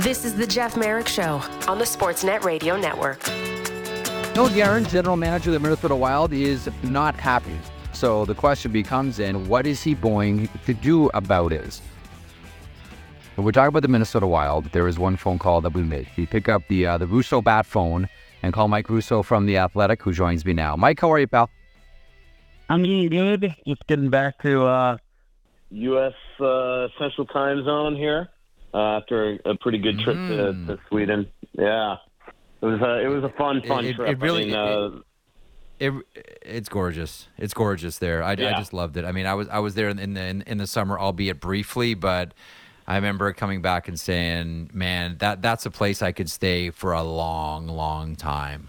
This is the Jeff Marek Show on the Sportsnet Radio Network. Bill Guerin, general manager of the Minnesota Wild, is not happy. So the question becomes then, what is he going to do about it? When we're talking about the Minnesota Wild, there is one phone call that we made. We pick up the uh, the Russo bat phone and call Mike Russo from the Athletic, who joins me now. Mike, how are you, pal? I'm doing good. Just getting back to uh, U.S. Uh, Central Time Zone here uh, after a, pretty good trip Mm. to, to Sweden. Yeah, it was a it was a fun fun It- it- trip. it really- I mean, uh, It, it's gorgeous. It's gorgeous there. I, I just loved it. I mean, I was I was there in, in the in, in the summer, albeit briefly, but I remember coming back and saying, "Man, that that's a place I could stay for a long, long time."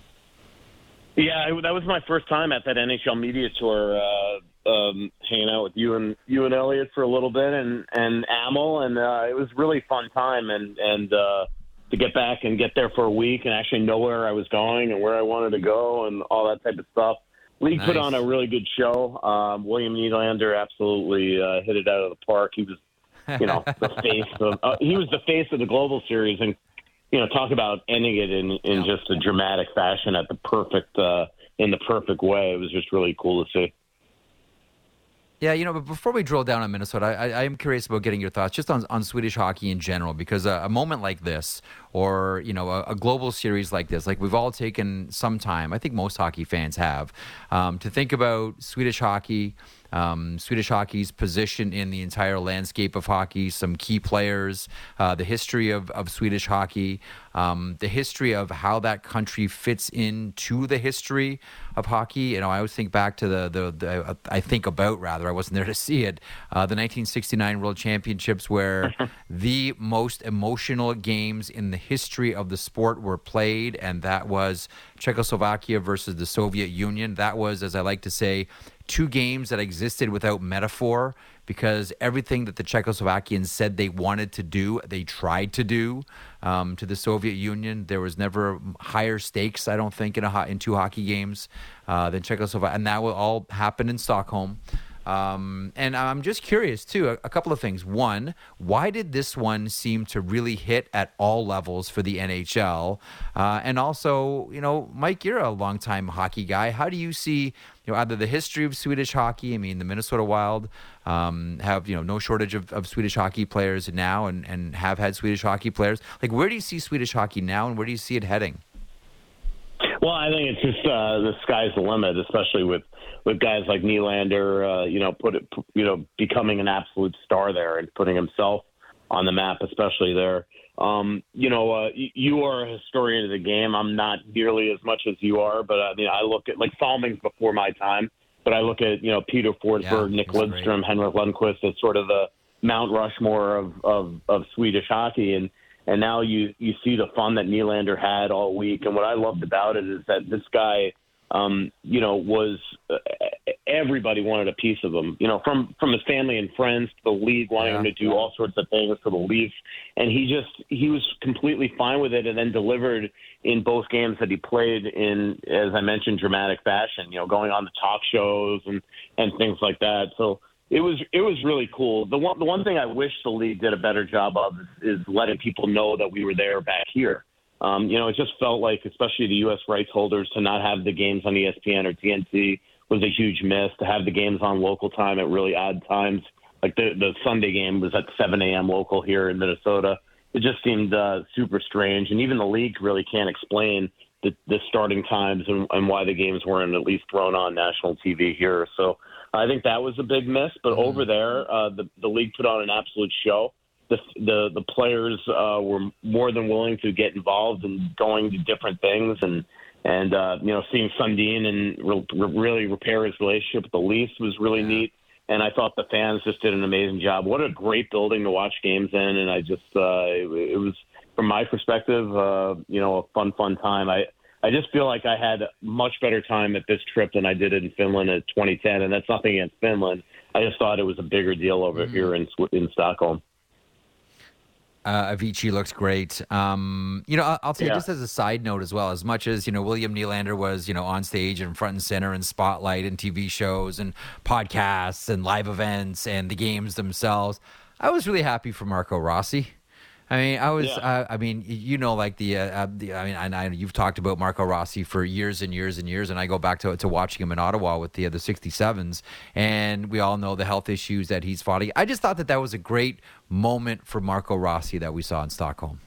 Yeah, it, that was my first time at that NHL media tour, uh, um, hanging out with you and you and Elliot for a little bit, and and Amel, and uh, it was really fun time, and and uh, to get back and get there for a week and actually know where I was going and where I wanted to go and all that type of stuff. League put on a really good show. Um, William Nylander absolutely uh, hit it out of the park. He was, you know, the face of uh, he was the face of the Global Series, and you know, talk about ending it in in just a dramatic fashion at the perfect uh, in the perfect way. It was just really cool to see. Yeah, you know, but before we drill down on Minnesota, I, I am curious about getting your thoughts just on, on Swedish hockey in general, because a, a moment like this, or you know, a, a global series like this, like we've all taken some time. I think most hockey fans have um, to think about Swedish hockey, um, Swedish hockey's position in the entire landscape of hockey, some key players, uh, the history of, of Swedish hockey, um, the history of how that country fits into the history of hockey. You know, I always think back to the the, the I think about rather. I wasn't there to see it. Uh, the 1969 World Championships, where the most emotional games in the history of the sport were played, and that was Czechoslovakia versus the Soviet Union. That was, as I like to say, two games that existed without metaphor because everything that the Czechoslovakians said they wanted to do, they tried to do um, to the Soviet Union. There was never higher stakes, I don't think, in a in two hockey games uh, than Czechoslovakia, and that will all happen in Stockholm. Um, and I'm just curious too. A, a couple of things. One, why did this one seem to really hit at all levels for the NHL? Uh, and also, you know, Mike, you're a longtime hockey guy. How do you see, know, either the history of Swedish hockey? I mean, the Minnesota Wild um, have you know no shortage of, of Swedish hockey players now, and and have had Swedish hockey players. Like, where do you see Swedish hockey now, and where do you see it heading? Well, I think it's just uh, the sky's the limit, especially with with guys like Nylander. Uh, you know, put it, you know, becoming an absolute star there and putting himself on the map, especially there. Um, you know, uh, you are a historian of the game. I'm not nearly as much as you are, but I mean, I look at like Salming's before my time, but I look at you know Peter Forsberg, Yeah, Nick. Lidstrom, Henrik Lundqvist as sort of the Mount Rushmore of of, of Swedish hockey, and and now you you see the fun that Nylander had all week. And what I loved about it is that this guy, um, you know, was uh, everybody wanted a piece of him. You know, from from his family and friends to the league wanting Yeah. him to do all sorts of things for the Leafs, and he just he was completely fine with it, and then delivered in both games that he played in, as I mentioned, dramatic fashion. You know, going on the talk shows and and things like that. So it was it was really cool. The one the one thing I wish the league did a better job of is, is letting people know that we were there back here. Um, you know, it just felt like, especially the U.S. rights holders, to not have the games on ESPN or TNT was a huge miss. To have the games on local time at really odd times, like the the Sunday game was at 7 a.m. local here in Minnesota. It just seemed uh, super strange, and even the league really can't explain the, the starting times and, and why the games weren't at least thrown on national TV here. So I think that was a big miss. But over there, uh, the the league put on an absolute show. The the the players uh, were more than willing to get involved and going to different things and and uh, you know seeing Sundin and re- re- really repair his relationship with the Leafs was really neat. And I thought the fans just did an amazing job. What a great building to watch games in, and I just uh, it, it was from my perspective, uh, you know, a fun fun time. I I just feel like I had much better time at this trip than I did in Finland in 2010, and that's nothing against Finland. I just thought it was a bigger deal over here in Sw- in Stockholm. Uh, Avicii looked great. Um, you know, I'll, I'll say Yeah. just as a side note as well. As much as you know, William Nylander was you know on stage and front and center in spotlight and TV shows and podcasts and live events and the games themselves. I was really happy for Marco Rossi. I mean, I was. Yeah. Uh, I mean, you know, like the. Uh, uh the I mean, I, I, you've talked about Marco Rossi for years and years and years, and I go back to to watching him in Ottawa with the uh, the '67s, and we all know the health issues that he's fighting. I just thought that that was a great moment for Marco Rossi that we saw in Stockholm.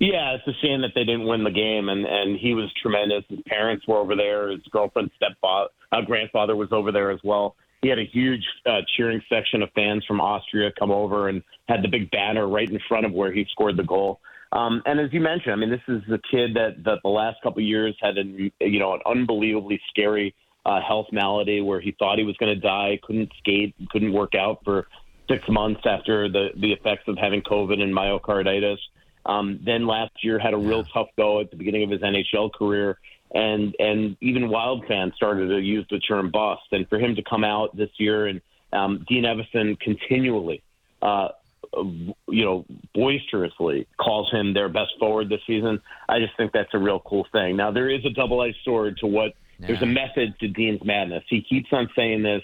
Yeah, it's a shame that they didn't win the game, and and he was tremendous. His parents were over there. His girlfriend's stepfather, uh, grandfather was over there as well he had a huge uh, cheering section of fans from Austria come over and had the big banner right in front of where he scored the goal. Um, and as you mentioned, I mean, this is the kid that, that the last couple of years had an you know an unbelievably scary uh, health malady where he thought he was going to die, couldn't skate, couldn't work out for six months after the the effects of having COVID and myocarditis. Um, then last year had a real tough go at the beginning of his NHL career and and even Wild fans started to use the term bust. And for him to come out this year and um, Dean Evason continually, uh, you know, boisterously calls him their best forward this season. I just think that's a real cool thing. Now there is a double-edged sword to what. Yeah. There's a method to Dean's madness. He keeps on saying this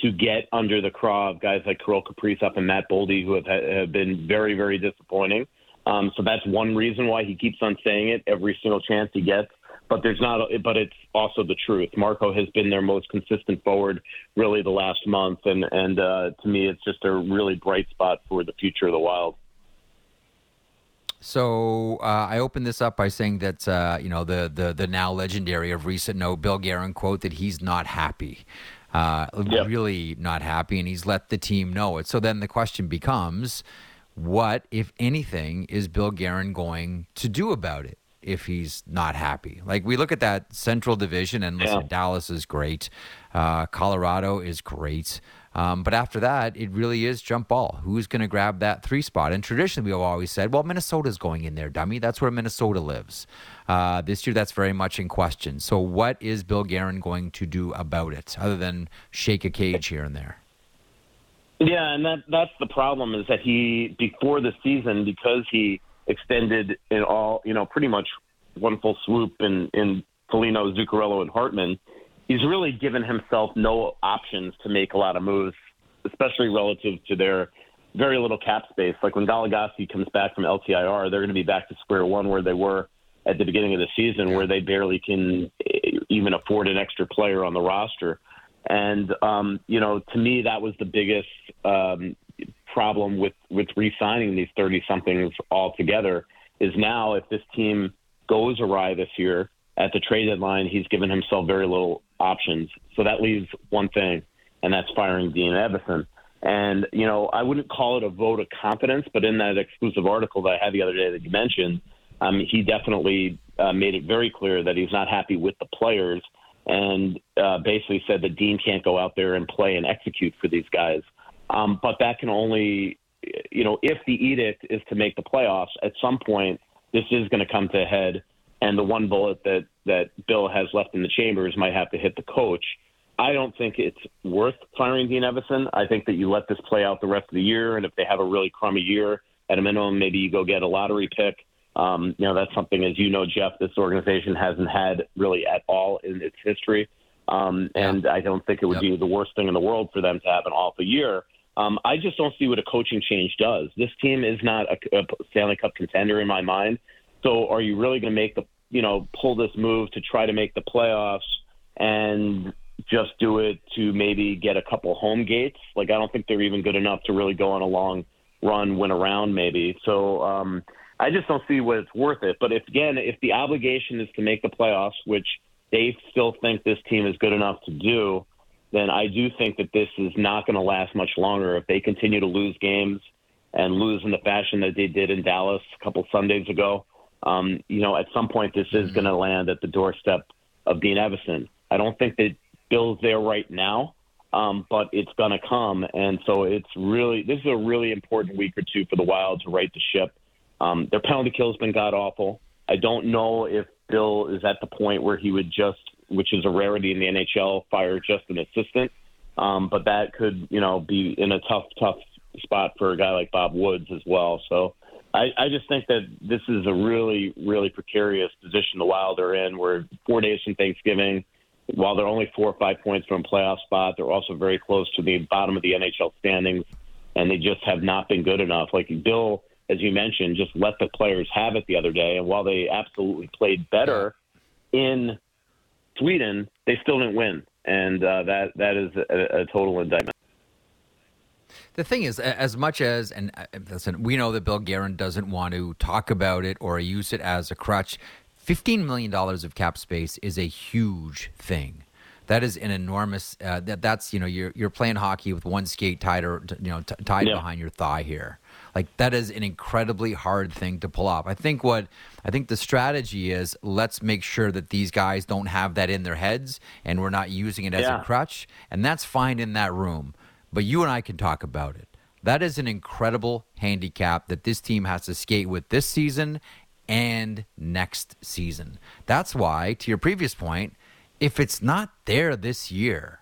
to get under the craw of guys like Kirill Kaprizov and Matt Boldy, who have, have been very, very disappointing. Um, so that's one reason why he keeps on saying it every single chance he gets but there's not. But it's also the truth. Marco has been their most consistent forward, really, the last month, and and uh, to me, it's just a really bright spot for the future of the Wild. So uh, I opened this up by saying that uh, you know the, the the now legendary of recent note Bill Guerin quote that he's not happy, uh, yep. really not happy, and he's let the team know it. So then the question becomes, what if anything is Bill Guerin going to do about it? If he's not happy. Like we look at that Central Division, and listen, yeah. Dallas is great, uh, Colorado is great, um, but after that, it really is jump ball. Who's going to grab that three spot? And traditionally, we've always said, well, Minnesota's going in there, dummy. That's where Minnesota lives. Uh, this year, that's very much in question. So, what is Bill Guerin going to do about it, other than shake a cage here and there? Yeah, and that that's the problem is that he before the season because he extended in all, you know, pretty much one full swoop in, in Foligno, Zuccarello, and Hartman, he's really given himself no options to make a lot of moves, especially relative to their very little cap space. Like when Goligoski comes back from LTIR, they're going to be back to square one where they were at the beginning of the season, where they barely can even afford an extra player on the roster. And um, you know, to me, that was the biggest um, problem with with re-signing these 30 somethings all together is now if this team goes awry this year at the trade deadline, he's given himself very little options. So that leaves one thing, and that's firing Dean Evason. And you know, I wouldn't call it a vote of confidence, but in that exclusive article that I had the other day that you mentioned, um, he definitely uh, made it very clear that he's not happy with the players, and uh, basically said that Dean can't go out there and play and execute for these guys. Um, but that can only, you know, if the edict is to make the playoffs, at some point this is going to come to a head, and the one bullet that that Bill has left in the chambers might have to hit the coach. I don't think it's worth firing Dean Evason. I think that you let this play out the rest of the year, and if they have a really crummy year, at a minimum, maybe you go get a lottery pick. Um, you know, that's something, as you know, Jeff, this organization hasn't had really at all in its history. Um, and yeah. I don't think it would yep. be the worst thing in the world for them to have an awful year. Um, I just don't see what a coaching change does. This team is not a, a Stanley Cup contender in my mind. So, are you really going to make the you know pull this move to try to make the playoffs and just do it to maybe get a couple home gates? Like, I don't think they're even good enough to really go on a long run, win around maybe. So, um, I just don't see what it's worth it. But if again, if the obligation is to make the playoffs, which they still think this team is good enough to do then I do think that this is not going to last much longer. If they continue to lose games and lose in the fashion that they did in Dallas a couple Sundays ago, um, you know, at some point this is mm-hmm. going to land at the doorstep of Dean Evason. I don't think that Bill's there right now, um, but it's going to come. And so it's really, this is a really important week or two for the Wild to right the ship. Um, their penalty kill has been god awful. I don't know if Bill is at the point where he would just which is a rarity in the NHL, fire just an assistant. Um, but that could, you know, be in a tough, tough spot for a guy like Bob Woods as well. So I, I just think that this is a really, really precarious position the Wild are in. We're four days from Thanksgiving. While they're only four or five points from a playoff spot, they're also very close to the bottom of the NHL standings, and they just have not been good enough. Like Bill as you mentioned, just let the players have it the other day. And while they absolutely played better in Sweden, they still didn't win, and uh, that that is a, a total indictment. The thing is, as much as and uh, listen, we know that Bill Guerin doesn't want to talk about it or use it as a crutch. Fifteen million dollars of cap space is a huge thing. That is an enormous. Uh, that that's you know you're you're playing hockey with one skate tied or you know t- tied Yeah. behind your thigh here. Like that is an incredibly hard thing to pull off. I think what I think the strategy is let's make sure that these guys don't have that in their heads and we're not using it as Yeah. a crutch, and that's fine in that room. But you and I can talk about it. That is an incredible handicap that this team has to skate with this season and next season. That's why, to your previous point, if it's not there this year,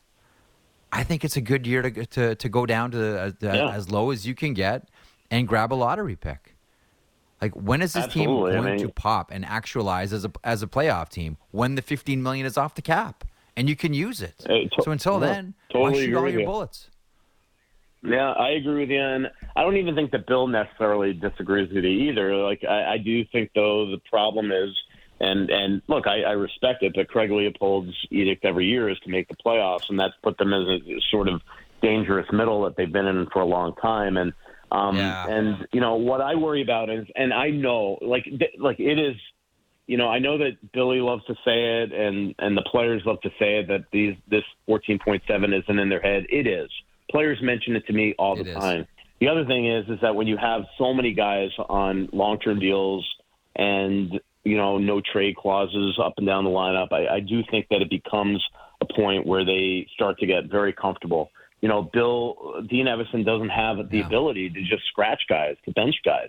I think it's a good year to to, to go down to uh, Yeah. as low as you can get and grab a lottery pick. Like when is this team Absolutely. I going mean- to pop and actualize as a as a playoff team when the 15 million is off the cap and you can use it? To- so until then, totally shoot all your you. bullets? Yeah, I agree with you, and I don't even think that Bill necessarily disagrees with you either. Like, I, I do think though the problem is, and and look, I, I respect it, but Craig Leopold's edict every year is to make the playoffs, and that's put them as a sort of dangerous middle that they've been in for a long time, and um, Yeah. and you know what I worry about is, and I know, like, th- like it is you know, I know that Billy loves to say it, and and the players love to say it that these this 14.7 isn't in their head. It is. Players mention it to me all It the is. time. The other thing is, is that when you have so many guys on long-term deals and you know no trade clauses up and down the lineup, I, I do think that it becomes a point where they start to get very comfortable. You know, Bill Dean Evason doesn't have the Yeah. ability to just scratch guys, to bench guys.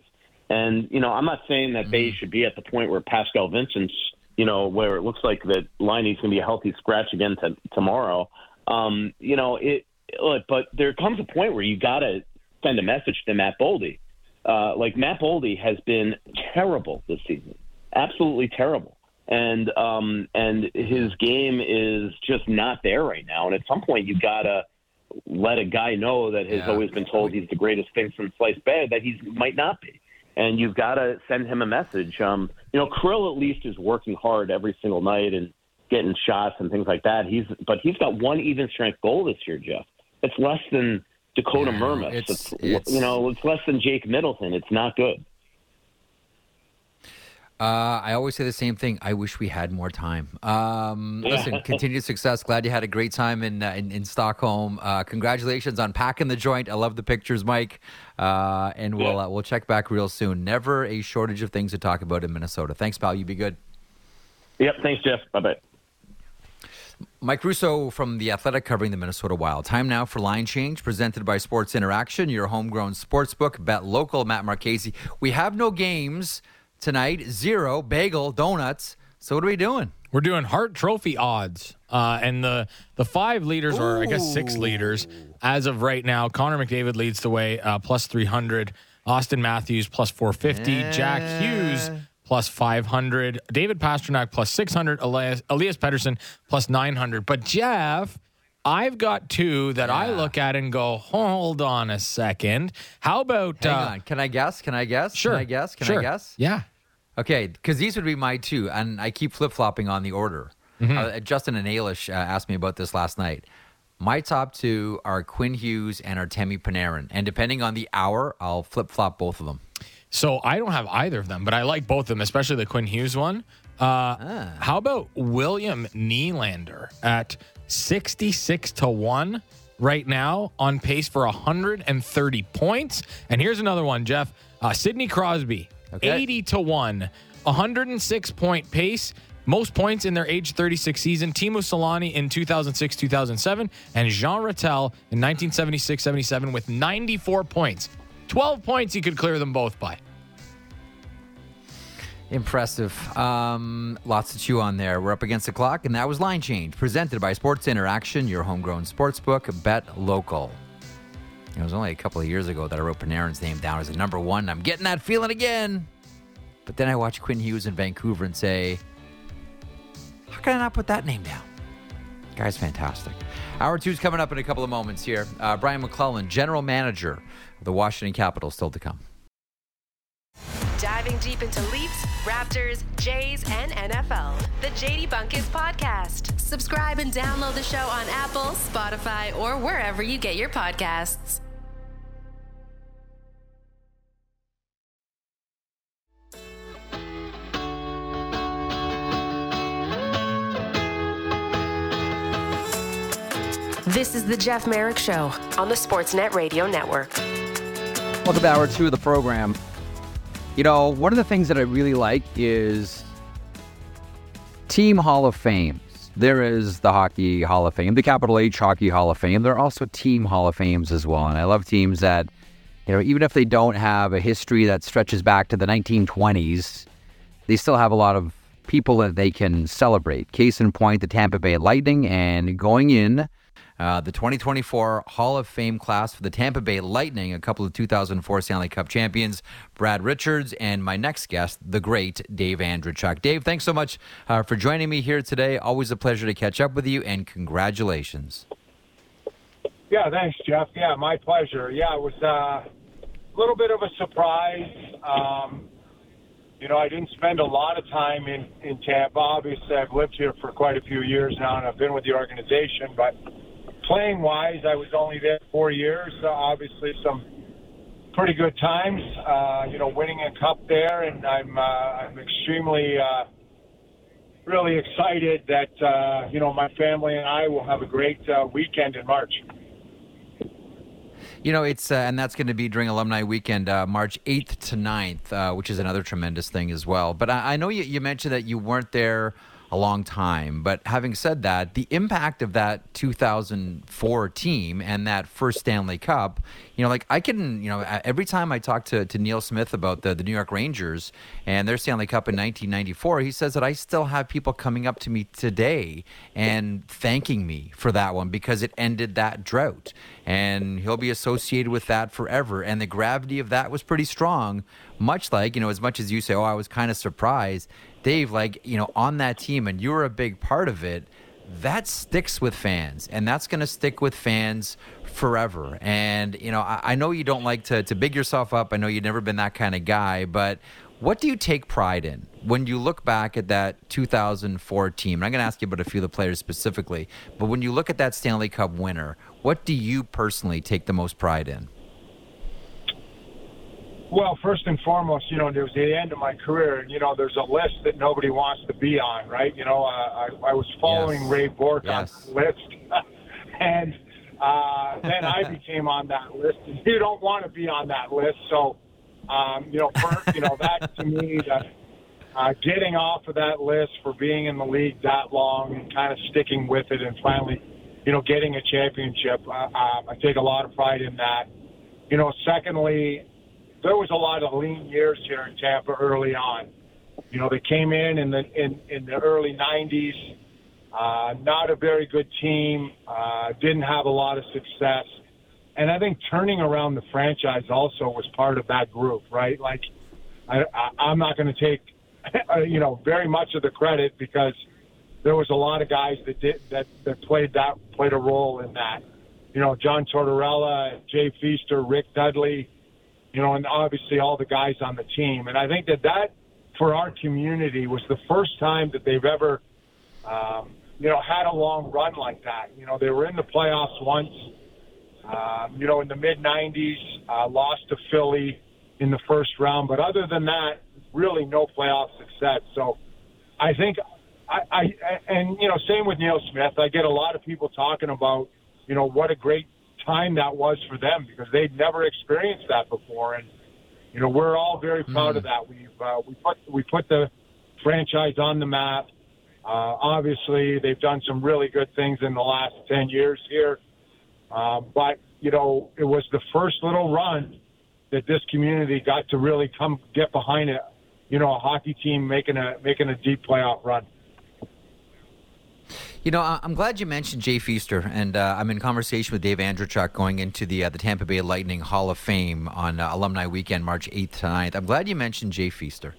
And you know, I'm not saying that they should be at the point where Pascal Vincent's, you know, where it looks like that Laine's going to be a healthy scratch again t- tomorrow. Um, you know, it. Look, but there comes a point where you got to send a message to Matt Boldy. Uh, like Matt Boldy has been terrible this season, absolutely terrible, and um, and his game is just not there right now. And at some point, you got to let a guy know that has Yeah. always been told he's the greatest thing since sliced bread that he might not be. And you've got to send him a message. Um, you know, Kirill at least is working hard every single night and getting shots and things like that. He's but he's got one even strength goal this year, Jeff. It's less than Dakota Yeah, Mermis. it's- It's, it's- you know, it's less than Jake Middleton. It's not good. Uh, I always say the same thing. I wish we had more time. Um, listen, continued success. Glad you had a great time in uh, in, in Stockholm. Uh, congratulations on packing the joint. I love the pictures, Mike. Uh, and we'll Yeah. uh, we'll check back real soon. Never a shortage of things to talk about in Minnesota. Thanks, pal. You be good. Yep. Thanks, Jeff. Bye bye. Mike Russo from The Athletic covering the Minnesota Wild. Time now for Line Change, presented by Sports Interaction, your homegrown sportsbook. Bet local, Matt Marchese. We have no games tonight. Zero, bagel, donuts. So what are we doing? We're doing Hart Trophy odds, uh, and the the five leaders, or I guess six leaders, as of right now. Connor McDavid leads the way, uh, plus three hundred. Austin Matthews plus four fifty. Jack Hughes plus five hundred. David Pastrnak plus six hundred. Elias, Elias Pettersson plus nine hundred. But Jeff. I've got two that I look at and go, hold on a second. How about Hang uh, on. Can I guess? Can I guess? Sure. Can I guess? Can sure. I guess? Yeah. Okay, because these would be my two, and I keep flip flopping on the order. Mm-hmm. Uh, Justin and Ailish uh, asked me about this last night. My top two are Quinn Hughes and Artemi Panarin, and depending on the hour, I'll flip flop both of them. So I don't have either of them, but I like both of them, especially the Quinn Hughes one. Uh, How about William Nylander at 66 to 1 right now on pace for 130 points? And here's another one, Jeff. Uh, Sidney Crosby, Okay. 80 to 1, 106 point pace. Most points in their age 36 season. Teemu Selanne in 2006 2007, and Jean Ratelle in 1976 77 with 94 points. 12 points he could clear them both by. Impressive. Um, lots to chew on there. We're up against the clock, and that was Line Change, presented by Sports Interaction, your homegrown sportsbook. Bet local. It was only a couple of years ago that I wrote Panarin's name down as a number one. I'm getting that feeling again. But then I watched Quinn Hughes in Vancouver and say, how can I not put that name down? Guy's fantastic. Hour two's coming up in a couple of moments here. Uh, Brian MacLellan, general manager of the Washington Capitals, still to come. Diving deep into Leafs, Raptors, Jays, and NFL. The JD Bunkis Podcast. Subscribe and download the show on Apple, Spotify, or wherever you get your podcasts. This is the Jeff Marek Show on the Sportsnet Radio Network. Welcome to hour two of the program. You know, one of the things that I really like is Team Hall of Fames. There is the Hockey Hall of Fame, the Capital H Hockey Hall of Fame. There are also Team Hall of Fames as well. And I love teams that, you know, even if they don't have a history that stretches back to the 1920s, they still have a lot of people that they can celebrate. Case in point, the Tampa Bay Lightning, and going in uh, the 2024 Hall of Fame class for the Tampa Bay Lightning, a couple of 2004 Stanley Cup champions, Brad Richards, and my next guest, the great Dave Andreychuk. Dave, thanks so much uh, for joining me here today. Always a pleasure to catch up with you, and congratulations. Yeah, thanks, Jeff. Yeah, my pleasure. Yeah, it was uh, a little bit of a surprise. Um, you know, I didn't spend a lot of time in, in Tampa. Obviously, I've lived here for quite a few years now, and I've been with the organization, but playing wise, I was only there four years. Uh, obviously, some pretty good times. Uh, you know, winning a cup there, and I'm uh, I'm extremely uh, really excited that uh, you know my family and I will have a great uh, weekend in March. You know, it's uh, and that's going to be during Alumni Weekend, uh, March eighth to 9th, uh, which is another tremendous thing as well. But I, I know you, you mentioned that you weren't there a long time. But having said that, the impact of that 2004 team and that first Stanley Cup, you know, like I can, you know, every time I talk to, to Neil Smith about the, the New York Rangers and their Stanley Cup in 1994, he says that I still have people coming up to me today and thanking me for that one because it ended that drought. And he'll be associated with that forever. And the gravity of that was pretty strong, much like, you know, as much as you say, oh, I was kind of surprised Dave, like, you know, on that team and you were a big part of it, that sticks with fans and that's going to stick with fans forever. And, you know, I, I, know you don't like to, to big yourself up. I know you've never been that kind of guy, but what do you take pride in when you look back at that 2004 team? And I'm going to ask you about a few of the players specifically, but when you look at that Stanley Cup winner, what do you personally take the most pride in? Well, first and foremost, you know, it was the end of my career, and you know, there's a list that nobody wants to be on, right? You know, uh, I, I was following yes. Ray Bourque yes. on the list, and uh, then I became on that list. And you don't want to be on that list, so um, you know, for, you know that to me, that, uh, getting off of that list for being in the league that long and kind of sticking with it, and finally, you know, getting a championship, uh, uh, I take a lot of pride in that. You know, secondly, there was a lot of lean years here in Tampa early on. You know, they came in in the in, in the early '90s, uh, not a very good team, uh, didn't have a lot of success, and I think turning around the franchise also was part of that group, right? Like, I, I, I'm not going to take, you know, very much of the credit because there was a lot of guys that did that that played that played a role in that. You know, John Tortorella, Jay Feaster, Rick Dudley you know, and obviously all the guys on the team. And I think that that for our community was the first time that they've ever, um, you know, had a long run like that. You know, they were in the playoffs once, um, you know, in the mid 90s, uh, lost to Philly in the first round. But other than that, really no playoff success. So I think I, I and, you know, same with Neil Smith. I get a lot of people talking about, you know, what a great time that was for them because they'd never experienced that before. And you know, we're all very proud mm. of that. We've uh, we put we put the franchise on the map. Uh, obviously, they've done some really good things in the last ten years here, uh, but you know, it was the first little run that this community got to really come get behind it. You know, a hockey team making a making a deep playoff run. You know, I'm glad you mentioned Jay Feaster, and uh, I'm in conversation with Dave Andreychuk going into the uh, the Tampa Bay Lightning Hall of Fame on uh, Alumni Weekend, March 8th to 9th. I'm glad you mentioned Jay Feaster.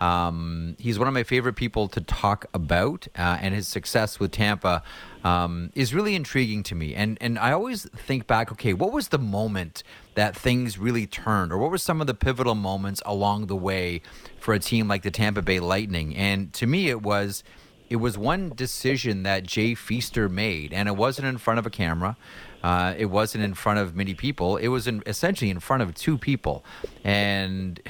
Um, he's one of my favorite people to talk about, uh, and his success with Tampa um, is really intriguing to me. And and I always think back, okay, what was the moment that things really turned, or what were some of the pivotal moments along the way for a team like the Tampa Bay Lightning? And to me, it was it was one decision that Jay Feaster made, and it wasn't in front of a camera. Uh, it wasn't in front of many people. It was in, essentially in front of two people, and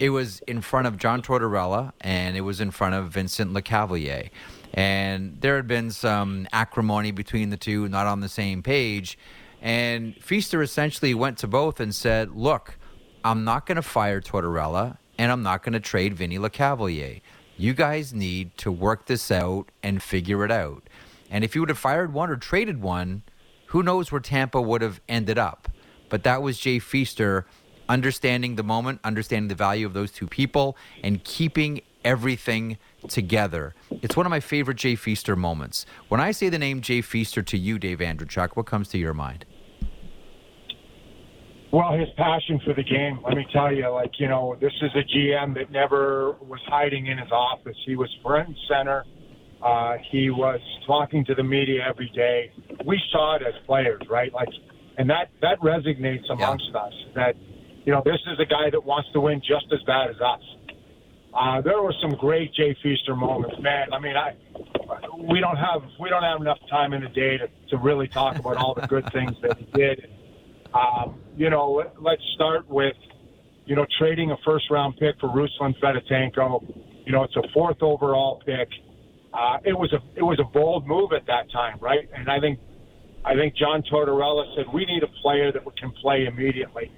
it was in front of John Tortorella, and it was in front of Vincent Lecavalier. And there had been some acrimony between the two, not on the same page. And Feaster essentially went to both and said, "Look, I'm not going to fire Tortorella, and I'm not going to trade Vinny Lecavalier." You guys need to work this out and figure it out. And if you would have fired one or traded one, who knows where Tampa would have ended up. But that was Jay Feaster understanding the moment, understanding the value of those two people, and keeping everything together. It's one of my favorite Jay Feaster moments. When I say the name Jay Feaster to you, Dave Andreychuk, what comes to your mind? Well, his passion for the game. Let me tell you, like, you know, this is a GM that never was hiding in his office. He was front and center. Uh, he was talking to the media every day. We saw it as players, right? Like, and that, that resonates amongst yeah. us that, you know, this is a guy that wants to win just as bad as us. Uh, there were some great Jay Feaster moments, man. I mean, I we don't have we don't have enough time in the day to, to really talk about all the good things that he did. Um, you know, let, us start with, you know, trading a first round pick for Ruslan Fedotenko. You know, it's a fourth overall pick. Uh, it was a it was a bold move at that time, right? And I think I think John Tortorella said we need a player that can play immediately,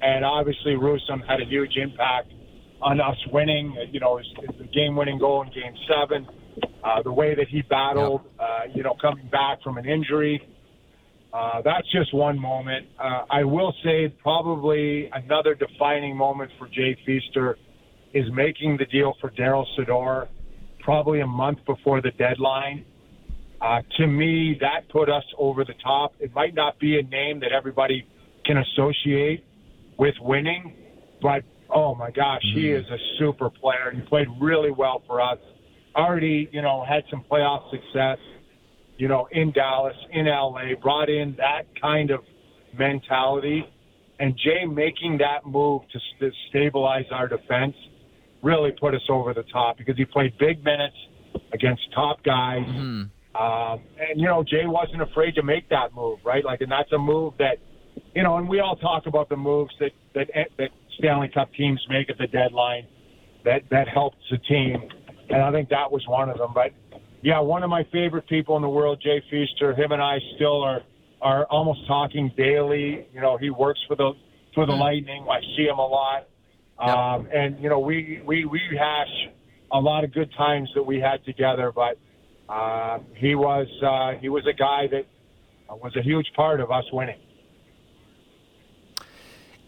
and obviously Ruslan had a huge impact on us winning. You know, his, his game-winning goal in Game Seven, uh, the way that he battled, yep. uh, you know, coming back from an injury. Uh, that's just one moment. Uh, I will say probably another defining moment for Jay Feaster is making the deal for Darryl Sydor probably a month before the deadline. Uh, to me, that put us over the top. It might not be a name that everybody can associate with winning, but oh my gosh, mm-hmm. he is a super player. He played really well for us. Already, you know, had some playoff success you know, in Dallas, in LA, brought in that kind of mentality. And Jay making that move to st- stabilize our defense really put us over the top because he played big minutes against top guys. Mm-hmm. Um, and, you know, Jay wasn't afraid to make that move, right? Like, and that's a move that, you know, and we all talk about the moves that, that, that Stanley Cup teams make at the deadline that, that helps the team. And I think that was one of them. But yeah, one of my favorite people in the world, Jay Feaster. Him and I still are are almost talking daily. You know, he works for the for the mm-hmm. Lightning. I see him a lot, um, and you know, we we we hash a lot of good times that we had together. But uh, he was uh, he was a guy that was a huge part of us winning.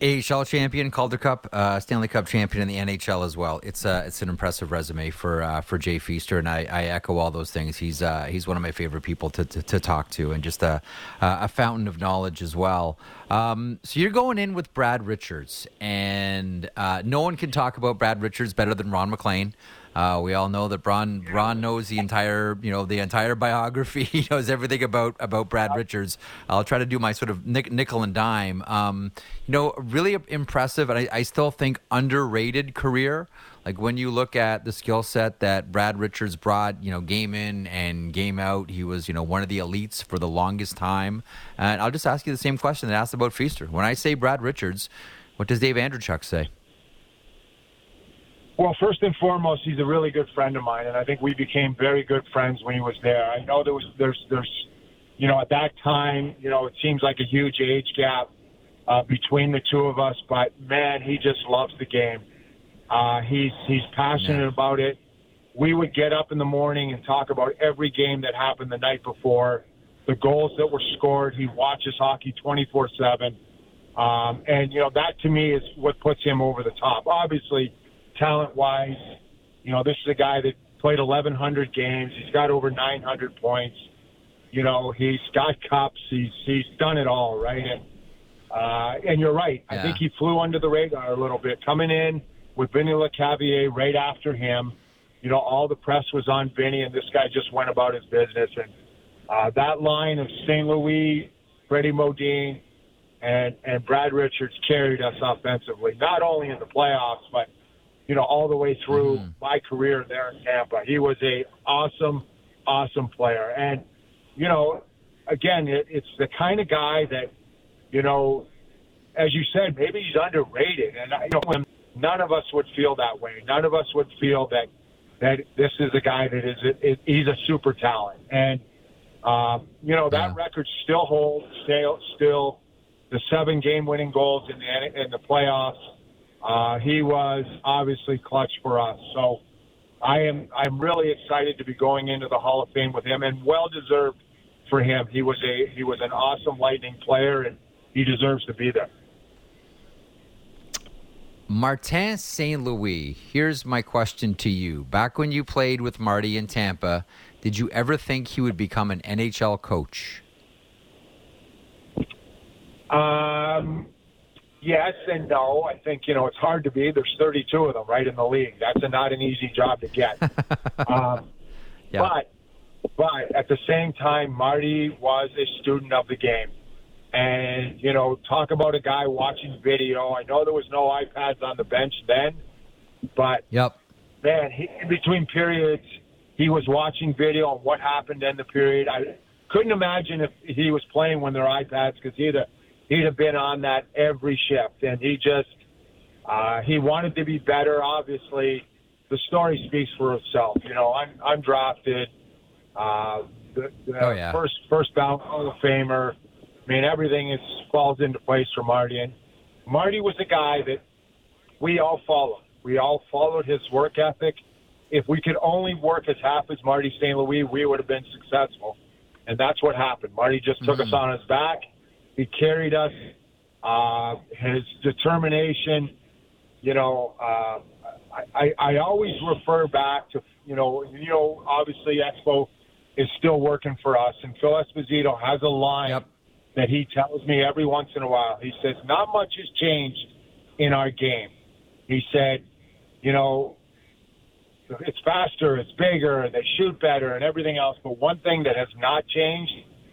AHL champion, Calder Cup, uh, Stanley Cup champion in the NHL as well. It's uh, it's an impressive resume for uh, for Jay Feaster, and I, I, echo all those things. He's uh, he's one of my favorite people to, to, to talk to, and just a a fountain of knowledge as well. Um, so you're going in with Brad Richards, and uh, no one can talk about Brad Richards better than Ron MacLean. Uh, we all know that Ron Ron knows the entire you know the entire biography. he knows everything about about Brad Richards. I'll try to do my sort of nickel and dime. Um, you know, really impressive, and I, I still think underrated career. Like when you look at the skill set that Brad Richards brought, you know, game in and game out, he was, you know, one of the elites for the longest time. And I'll just ask you the same question that I asked about Feaster. When I say Brad Richards, what does Dave Andreychuk say? Well, first and foremost, he's a really good friend of mine, and I think we became very good friends when he was there. I know there was there's there's you know at that time you know it seems like a huge age gap uh, between the two of us, but man, he just loves the game. Uh, he's he's passionate yeah. about it. We would get up in the morning and talk about every game that happened the night before, the goals that were scored. He watches hockey 24 seven, um, and you know that to me is what puts him over the top. Obviously talent wise. You know, this is a guy that played 1,100 games. He's got over 900 points. You know, he's got cups. He's he's done it all, right? And uh, and you're right. Yeah. I think he flew under the radar a little bit coming in. with Vinny Lecavalier right after him. You know, all the press was on Vinny, and this guy just went about his business. And uh, that line of St. Louis, Freddie Modin, and and Brad Richards carried us offensively, not only in the playoffs, but you know all the way through mm. my career there in Tampa. He was a awesome, awesome player, and you know, again, it, it's the kind of guy that you know, as you said, maybe he's underrated, and I, you know, none of us would feel that way. None of us would feel that that this is a guy that is, is he's a super talent, and um, you know that yeah. record still holds, still still the seven game-winning goals in the in the playoffs. Uh, he was obviously clutch for us. So I am I'm really excited to be going into the Hall of Fame with him, and well deserved for him. He was a he was an awesome Lightning player, and he deserves to be there. Martin St. Louis, here's my question to you. Back when you played with Marty in Tampa, did you ever think he would become an NHL coach? Um, yes and no. I think you know it's hard to be. There's 32 of them right in the league. That's a, not an easy job to get. um, yeah. But but at the same time, Marty was a student of the game. And, you know, talk about a guy watching video. I know there was no iPads on the bench then, but yep. man, he, in between periods, he was watching video on what happened in the period. I couldn't imagine if he was playing when there are iPads because he'd have he'd have been on that every shift, and he just uh, he wanted to be better. Obviously, the story speaks for itself. You know, I'm I'm drafted, uh, the, the oh, yeah. first first bound Hall of Famer. I mean, everything is falls into place for Marty, and Marty was a guy that we all followed. We all followed his work ethic. If we could only work as half as Marty St. Louis, we would have been successful. And that's what happened. Marty just took mm-hmm. us on his back he carried us. Uh, his determination, you know, uh, I, I always refer back to, you know, you know, obviously Espo is still working for us, and Phil Esposito has a line yep. that he tells me every once in a while. He says, "Not much has changed in our game." He said, "You know, it's faster, it's bigger, they shoot better, and everything else. But one thing that has not changed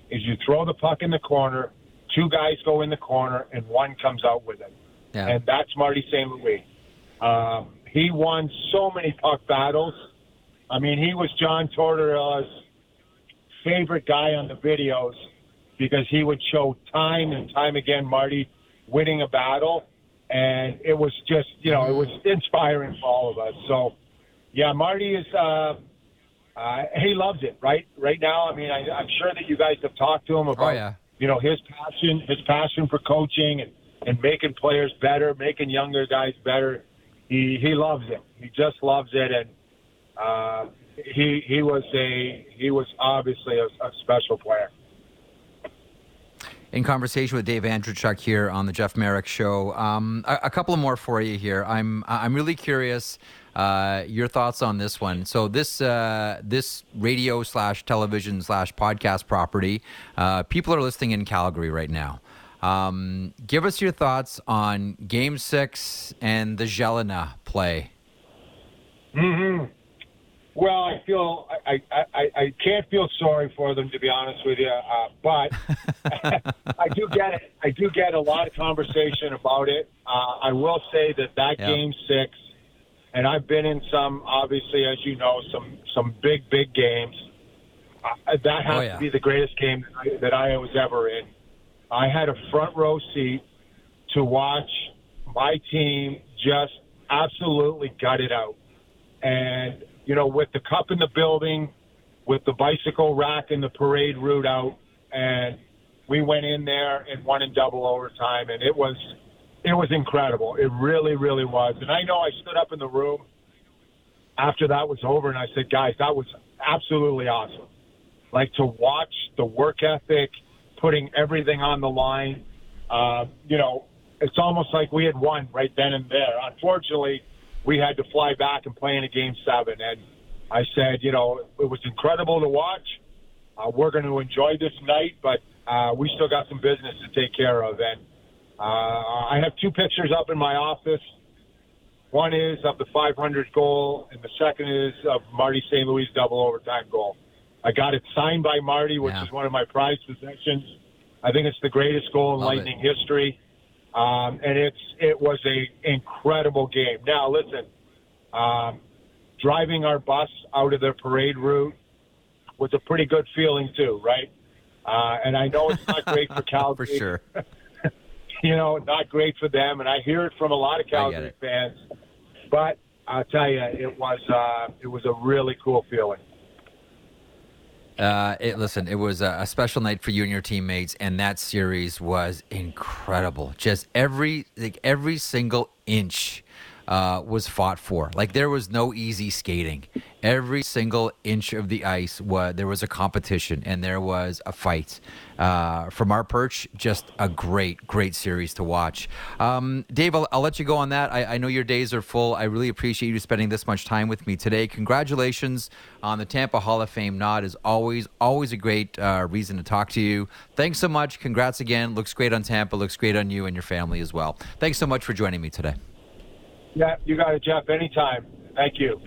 is you throw the puck in the corner." Two guys go in the corner, and one comes out with it. Yeah. And that's Marty St. Louis. Um, he won so many puck battles. I mean, he was John Tortorella's favorite guy on the videos because he would show time and time again Marty winning a battle. And it was just, you know, it was inspiring for all of us. So, yeah, Marty is, uh, uh, he loves it, right? Right now, I mean, I, I'm sure that you guys have talked to him about oh, yeah you know his passion, his passion for coaching and, and making players better, making younger guys better. He he loves it. He just loves it, and uh, he he was a he was obviously a, a special player in conversation with Dave Andreychuk here on the Jeff Marek Show. Um, a, a, couple more for you here. I'm I'm really curious uh, your thoughts on this one. So this uh, this radio slash television slash podcast property, uh, people are listening in Calgary right now. Um, give us your thoughts on Game Six and the Gelinas play. Hmm. Well, I feel I, I, I, I, can't feel sorry for them to be honest with you, uh, but I do get it. I do get a lot of conversation about it. Uh, I will say that that yep. game six and I've been in some, obviously, as you know, some some big big games. Uh, that has oh, yeah. to be the greatest game that I, that I was ever in. I had a front row seat to watch my team just absolutely gut it out, and you know, with the cup in the building, with the bicycle rack and the parade route out, and we went in there and won in double overtime, and it was it was incredible. It really, really was. And I know I stood up in the room after that was over and I said, guys, that was absolutely awesome. Like to watch the work ethic, putting everything on the line. Uh, you know, it's almost like we had won right then and there. Unfortunately, we had to fly back and play in a game seven. And I said, you know, it was incredible to watch. Uh, we're going to enjoy this night, but uh, we still got some business to take care of. And uh, I have two pictures up in my office. One is of the 500 goal, and the second is of Marty St. Louis double overtime goal. I got it signed by Marty, which Yeah. is one of my prized possessions. I think it's the greatest goal in Love Lightning history, um, and it's it was a incredible game. Now listen, um, driving our bus out of the parade route was a pretty good feeling too, right? Uh, and I know it's not great for Calgary, For sure. you know, not great for them, and I hear it from a lot of Calgary fans. But I'll tell you, it was uh, it was a really cool feeling. Uh, it, listen, it was a, a special night for you and your teammates, and that series was incredible. Just every like every single inch uh, was fought for. Like there was no easy skating. Every single inch of the ice was there was a competition, and there was a fight. Uh, from our perch, just a great, great series to watch. Um, Dave, I'll, I'll let you go on that. I, I know your days are full. I really appreciate you spending this much time with me today. Congratulations on the Tampa Hall of Fame nod. Is always, always a great uh, reason to talk to you. Thanks so much. Congrats again. Looks great on Tampa. Looks great on you and your family as well. Thanks so much for joining me today. Yeah, you got it, Jeff. Anytime. Thank you.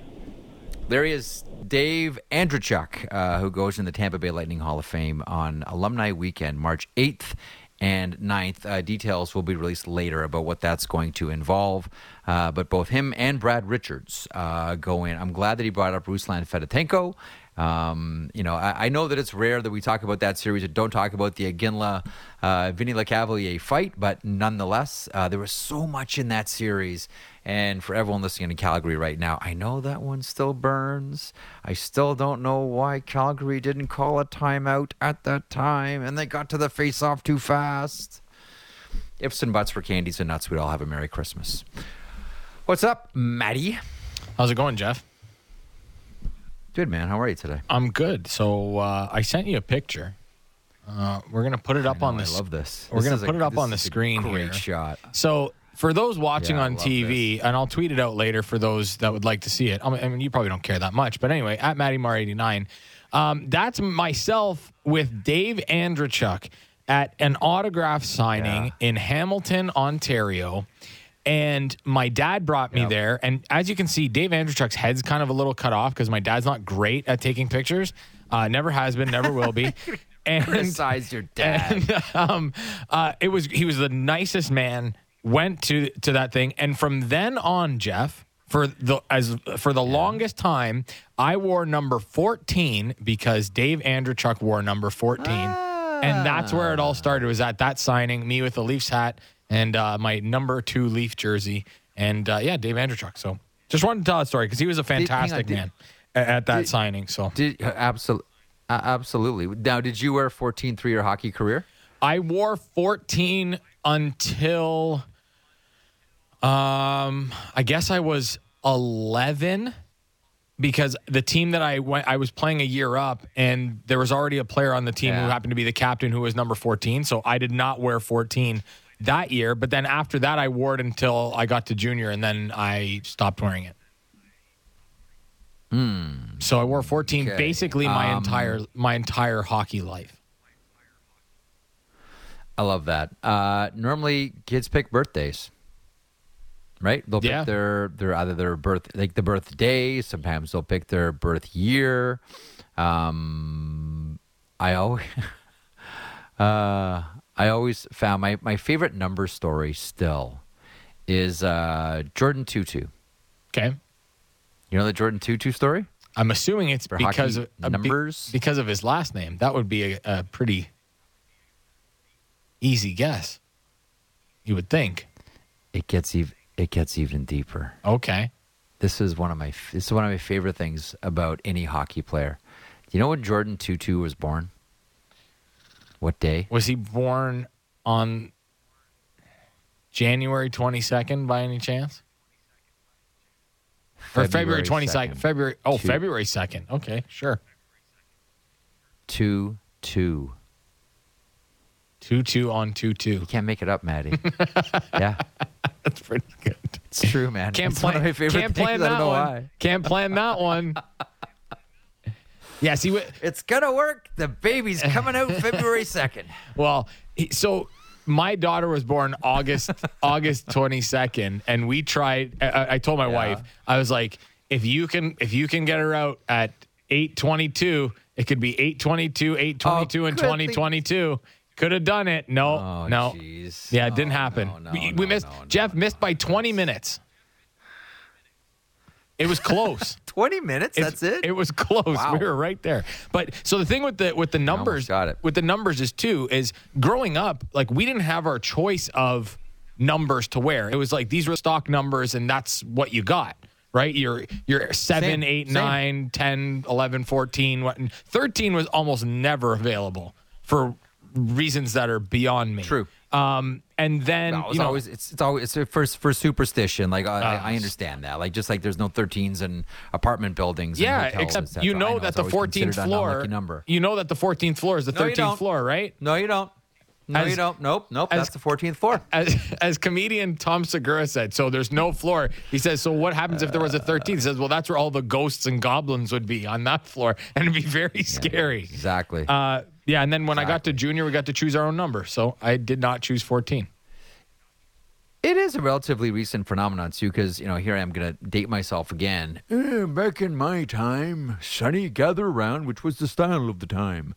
There he is, Dave Andreychuk, uh, who goes in the Tampa Bay Lightning Hall of Fame on Alumni Weekend, March 8th and 9th. Uh, details will be released later about what that's going to involve. Uh, but both him and Brad Richards uh, go in. I'm glad that he brought up Ruslan Fedotenko. Um, you know, I, I know that it's rare that we talk about that series and don't talk about the Iginla uh, Vinny Lecavalier fight, but nonetheless, uh, there was so much in that series. And for everyone listening in Calgary right now, I know that one still burns. I still don't know why Calgary didn't call a timeout at that time and they got to the face off too fast. Ifs and buts for candies and nuts, we'd all have a Merry Christmas. What's up, Maddie? How's it going, Jeff? Good, man. How are you today? I'm good. So uh, I sent you a picture. Uh, we're gonna put it up I on know, the. I love this. We're This gonna is a- put it up on the screen Great here. shot. So for those watching Yeah, on TV, and I'll tweet it out later for those that would like to see it. I mean, you probably don't care that much, but anyway, at Matty Mar eighty nine, um, that's myself with Dave Andreychuk at an autograph signing in Hamilton, Ontario. And my dad brought me Yep. there. And as you can see, Dave Andreychuk's head's kind of a little cut off because my dad's not great at taking pictures. Uh, never has been, never will be. And Criticize your dad. and, um, uh, it was he was the nicest man. Went to to that thing, and from then on, Jeff, for the as for the longest time, I wore number fourteen because Dave Andreychuk wore number fourteen, and that's where it all started. Was at that signing, me with the Leafs hat and uh, my number two Leaf jersey, and uh, yeah, Dave Andreychuk. So just wanted to tell that story because he was a fantastic did- man at, at that did- signing. So Did absolutely, uh, absolutely. Now, did you wear 14 through your hockey career? I wore 14 until um I guess I was 11 because the team that I went I was playing a year up and there was already a player on the team who happened to be the captain who was number 14 so I did not wear 14 that year but then after that I wore it until I got to junior and then I stopped wearing it. So I wore 14 Hmm. Okay. basically my Um, entire my entire hockey life. I love that. Uh, normally, kids pick birthdays, right? They'll Yeah. pick their their either their birth like the birthday. Sometimes they'll pick their birth year. Um, I always, uh, I always found my my favorite number story still is uh, Jordan Tootoo. Okay? You know the Jordan Tootoo story? I'm assuming it's For because of uh, be- numbers? because of his last name. That would be a, a pretty easy guess. You would think. It gets even it gets even deeper. Okay. This is one of my this is one of my favorite things about any hockey player. Do you know when Jordan Tutu was born? What day? Was he born on January 22nd by any chance? Or February 22nd. February Oh, Two- February 2nd. Okay, sure. Two two. 2-2 on 2-2. You can't make it up, Maddie. yeah, That's pretty good. it's true, man. Can't it's plan, one of my favorite can't things. plan I that don't know one. why. Can't plan that one. Yes, he would. It's gonna work. The baby's coming out February second. Well, he, so my daughter was born August August 22nd, and we tried. I, I told my Yeah. wife, I was like, if you can if you can get her out at 8:22, it could be 8:22, 8:22, Oh, and 2022. Could have done it. No, Oh, no. jeez. Yeah, it didn't oh, happen. no, no, we, we missed. no, no, Jeff no, missed by 20 minutes. It was close. 20 minutes. That's it. It was close. Wow. We were right there. But so the thing with the with the numbers got it. with the numbers is too is growing up like we didn't have our choice of numbers to wear. It was like these were stock numbers and that's what you got. Right? You're you're 7, Same, 8, same. 9, 10, 11, 14, what and 13 was almost never available for reasons that are beyond me. True. Um and then No, it's you know always it's it's always it's for for superstition. Like I, I- I Uh, understand that. Like just like there's no 13s in apartment buildings. and Yeah, hotels, except you I know that the 14th floor. You know that the 14th floor is the No, 13th don't. floor, right? No, you don't. No, As- you don't. Nope, nope. as- That's the 14th floor. As, as comedian Tom Segura said, so there's no floor. He says, so what happens if there was a 13th? He says, well, that's where all the ghosts and goblins would be on that floor, and it'd be very scary. Exactly. Uh, yeah, and then when I got to junior, we got to choose our own number, so I did not choose 14. It is a relatively recent phenomenon too, because you know here I am going to date myself again. "Eh, back in my time, sonny gather around, which was the style of the time.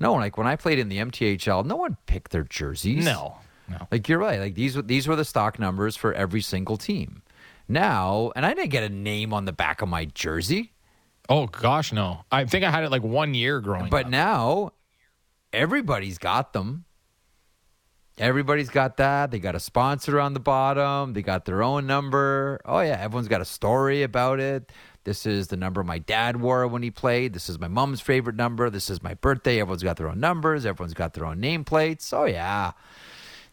No, like when I played in the MTHL, no one picked their jerseys. No, no. Like you're right. Like these were- these were the stock numbers for every single team. Now, and I didn't get a name on the back of my jersey, Oh gosh, no. I think I had it like one year growing but up. now everybody's got them. Everybody's got that. They got a sponsor on the bottom. They got their own number. Oh yeah, everyone's got a story about it. This is the number my dad wore when he played. This is my mom's favorite number. This is my birthday. Everyone's got their own numbers. Everyone's got their own nameplates. Oh yeah.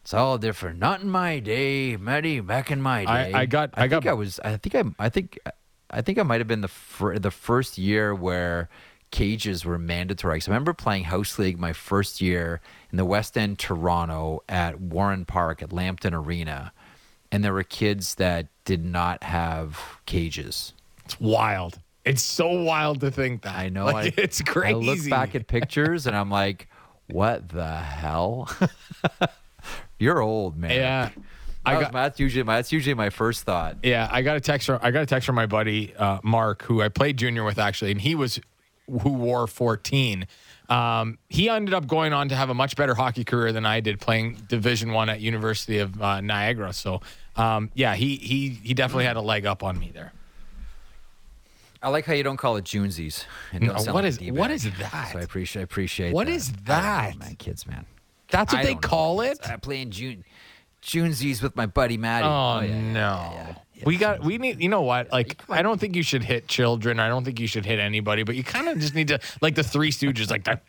It's all different. Not in my day, Matty. Back in my I- day, I got- I, I got- think I was. I think I. I think. I think I might have been the fir- the first year where cages were mandatory. Because I remember playing house league my first year in the West End, Toronto, at Warren Park at Lambton Arena, and there were kids that did not have cages. It's wild. It's so wild to think that. I know. Like, I, it's crazy. I look back at pictures and I'm like, what the hell? You're old, man. Yeah. I I got, got- that's usually my that's usually my first thought. Yeah, I got a text from I got a text from my buddy uh, Mark, who I played junior with actually, and he was who wore 14. Um, he ended up going on to have a much better hockey career than I did, playing Division One at University of uh, Niagara. So, um, yeah, he he he definitely had a leg up on me there. I like how you don't call it Junesies. don't No, what like is, what is that? So I appreciate appreciate. What that. is I that? man? Kids, man. That's what I they don't know. call it. I play in June Junesies with my buddy Matty. Oh, yeah, yeah, no. yeah, yeah. We got we need you know what? Like I don't think you should hit children. I don't think you should hit anybody, but you kind of just need to like the three stooges like that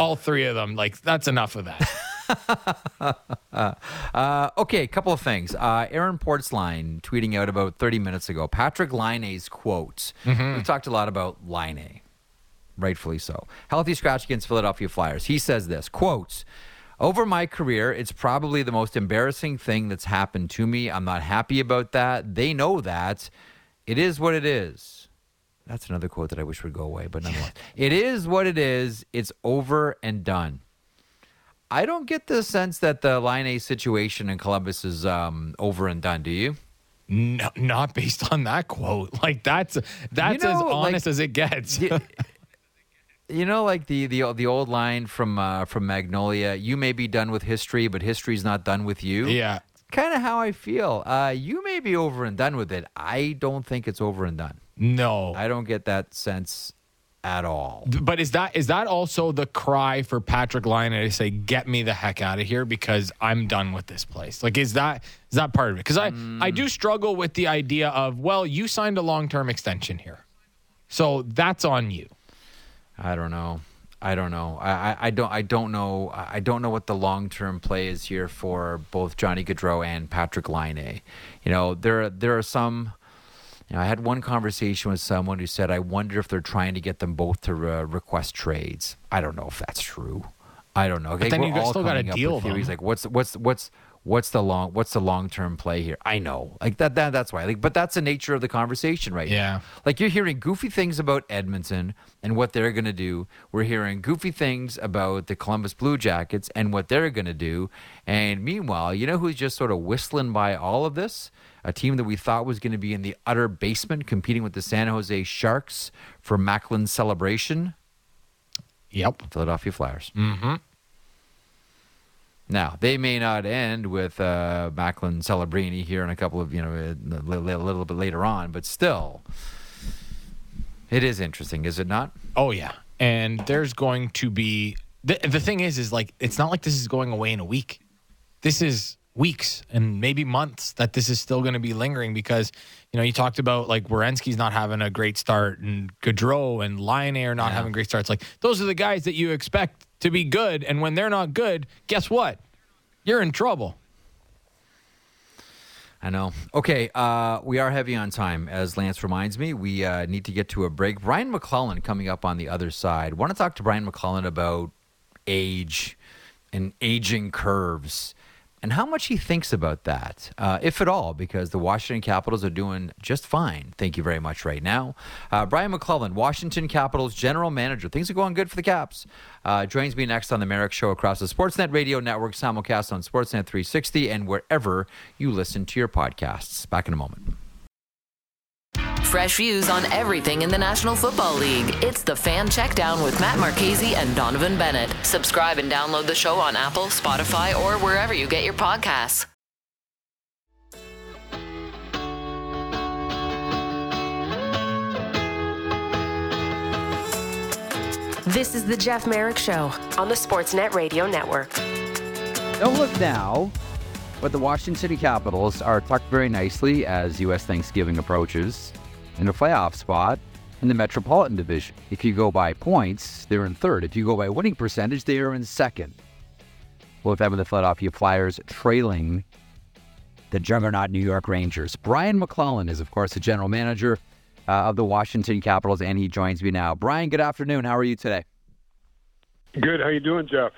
all three of them. Like that's enough of that. Uh, okay, a couple of things. Uh, Aaron Portzline tweeting out about 30 minutes ago. Patrick Laine's quotes. We've talked a lot about Line, rightfully so. Healthy scratch against Philadelphia Flyers. He says this quotes. Over my career, it's probably the most embarrassing thing that's happened to me. I'm not happy about that. They know that. It is what it is. That's another quote that I wish would go away, but nonetheless. it is what it is. It's over and done. I don't get the sense that the Laine situation in Columbus is um, over and done. Do you? No, not based on that quote. Like that's that's You as know, like- honest as it gets. you, know, like the the the old line from uh, from Magnolia. You may be done with history, but history's not done with you. yeah. Kind of how I feel. Uh, you may be over and done with it. I don't think it's over and done. No. I don't get that sense at all. but is that is that also the cry for Patrick Laine to say, "Get me the heck out of here," because I'm done with this place? Like, is that is that part of it? Because I I do struggle with the idea of, well, you signed a long term extension here, so that's on you. I don't know. I don't know. I, I, I don't. I don't know. I don't know what the long term play is here for both Johnny Gaudreau and Patrick Laine. You know, there there are some. You know, I had one conversation with someone who said, "I wonder if they're trying to get them both to uh, request trades." I don't know if that's true. I don't know. But then you still gotta deal with theories like what's what's what's what's the long what's the long term play here? I know, like that, that that's why. Like, but that's the nature of the conversation right yeah. now. Like you're hearing goofy things about Edmonton and what they're going to do. We're hearing goofy things about the Columbus Blue Jackets and what they're going to do. And meanwhile, you know who's just sort of whistling by all of this? A team that we thought was going to be in the utter basement, competing with the San Jose Sharks for Macklin Celebrini. Yep. Philadelphia Flyers. Mm-hmm. Now they may not end with uh, Macklin Celebrini here in a couple of you know a little bit later on, but still, it is interesting, is it not? Oh yeah, and there's going to be the the thing is is like it's not like this is going away in a week. This is weeks and maybe months that this is still going to be lingering because you know you talked about like Werenski's not having a great start and Gaudreau and Laine are not yeah. having great starts. Like those are the guys that you expect to be good, and when they're not good, guess what? You're in trouble. I know. Okay, uh, we are heavy on time, as Lance reminds me. We uh, need to get to a break. Brian MacLellan coming up on the other side. Want to talk to Brian MacLellan about age and aging curves and how much he thinks about that, uh, if at all, because the Washington Capitals are doing just fine. Thank you very much right now. Uh, Brian MacLellan, Washington Capitals general manager. Things are going good for the Caps. Uh, joins me next on the Marek Show across the Sportsnet Radio Network, simulcast on Sportsnet 360, and wherever you listen to your podcasts. Back in a moment fresh views on everything in the National Football League. It's the Fan Checkdown with Matt Marchese and Donovan Bennett. Subscribe and download the show on Apple, Spotify, or wherever you get your podcasts. This is the Jeff Marek Show on the Sportsnet Radio Network. Don't look now, but the Washington City Capitals are tucked very nicely as U.S. Thanksgiving approaches in a playoff spot in the Metropolitan Division. If you go by points, they're in third. If you go by winning percentage, they are in second. With them the Philadelphia Flyers trailing the juggernaut New York Rangers. Brian MacLellan is, of course, the general manager uh, of the Washington Capitals, and he joins me now. Brian, good afternoon. How are you today? Good. How you doing, Jeff?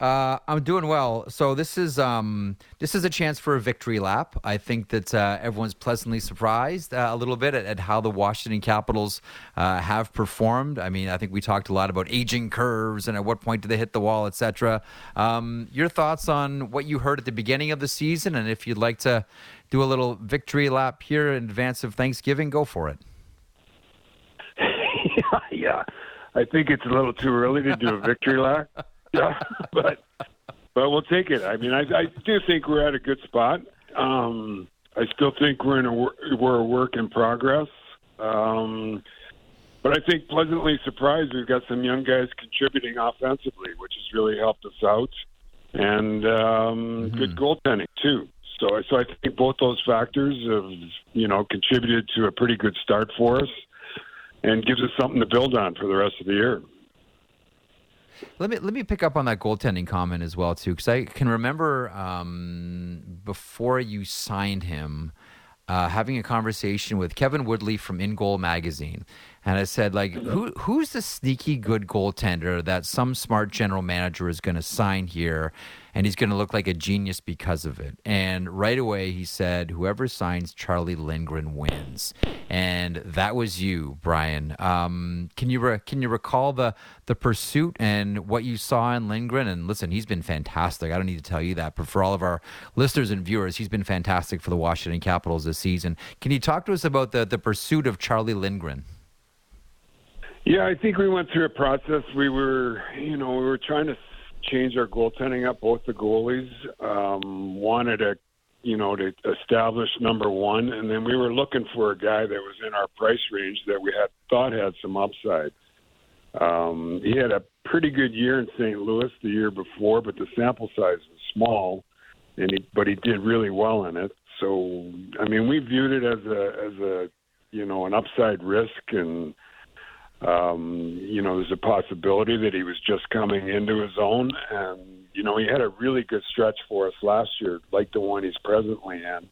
Uh, I'm doing well. So this is um, this is a chance for a victory lap. I think that uh, everyone's pleasantly surprised uh, a little bit at, at, how the Washington Capitals uh, have performed. I mean, I think we talked a lot about aging curves and at what point do they hit the wall, etc. Um, your thoughts on what you heard at the beginning of the season, and if you'd like to do a little victory lap here in advance of Thanksgiving, go for it. yeah, yeah. I think it's a little too early to do a victory lap. yeah, but but we'll take it. I mean, I, I do think we're at a good spot. Um, I still think we're in a we're a work in progress. Um, but I think pleasantly surprised we've got some young guys contributing offensively, which has really helped us out, and um, mm-hmm. good goaltending too. So, so I think both those factors have you know contributed to a pretty good start for us, and gives us something to build on for the rest of the year. Let me let me pick up on that goaltending comment as well too, because I can remember um, before you signed him, uh, having a conversation with Kevin Woodley from In Goal magazine, and I said like, who who's the sneaky good goaltender that some smart general manager is going to sign here? And he's going to look like a genius because of it. And right away, he said, "Whoever signs Charlie Lindgren wins," and that was you, Brian. Um, can you re- can you recall the the pursuit and what you saw in Lindgren? And listen, he's been fantastic. I don't need to tell you that, but for all of our listeners and viewers, he's been fantastic for the Washington Capitals this season. Can you talk to us about the the pursuit of Charlie Lindgren? Yeah, I think we went through a process. We were, you know, we were trying to change our goaltending up. Both the goalies um, wanted a, you know, to establish number one, and then we were looking for a guy that was in our price range that we had thought had some upside. Um, he had a pretty good year in St. Louis the year before, but the sample size was small, and he, but he did really well in it. So, I mean, we viewed it as a as a you know an upside risk and um, you know, there's a possibility that he was just coming into his own, and you know, he had a really good stretch for us last year, like the one he's presently in.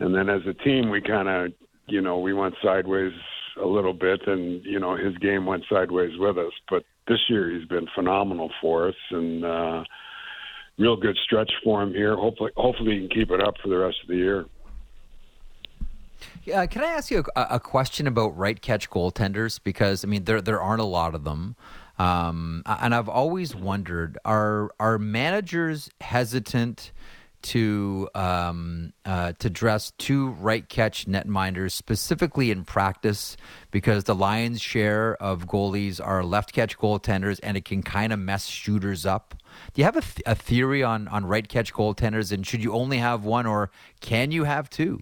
And then as a team, we kind of, you know, we went sideways a little bit, and you know, his game went sideways with us. But this year, he's been phenomenal for us, and uh, real good stretch for him here. Hopefully, hopefully he can keep it up for the rest of the year. Yeah, can I ask you a, a question about right catch goaltenders? Because I mean, there there aren't a lot of them, um, and I've always wondered: are are managers hesitant? to um, uh, to dress two right catch netminders specifically in practice because the Lions' share of goalies are left catch goaltenders and it can kind of mess shooters up. Do you have a, th- a theory on on right catch goaltenders and should you only have one or can you have two?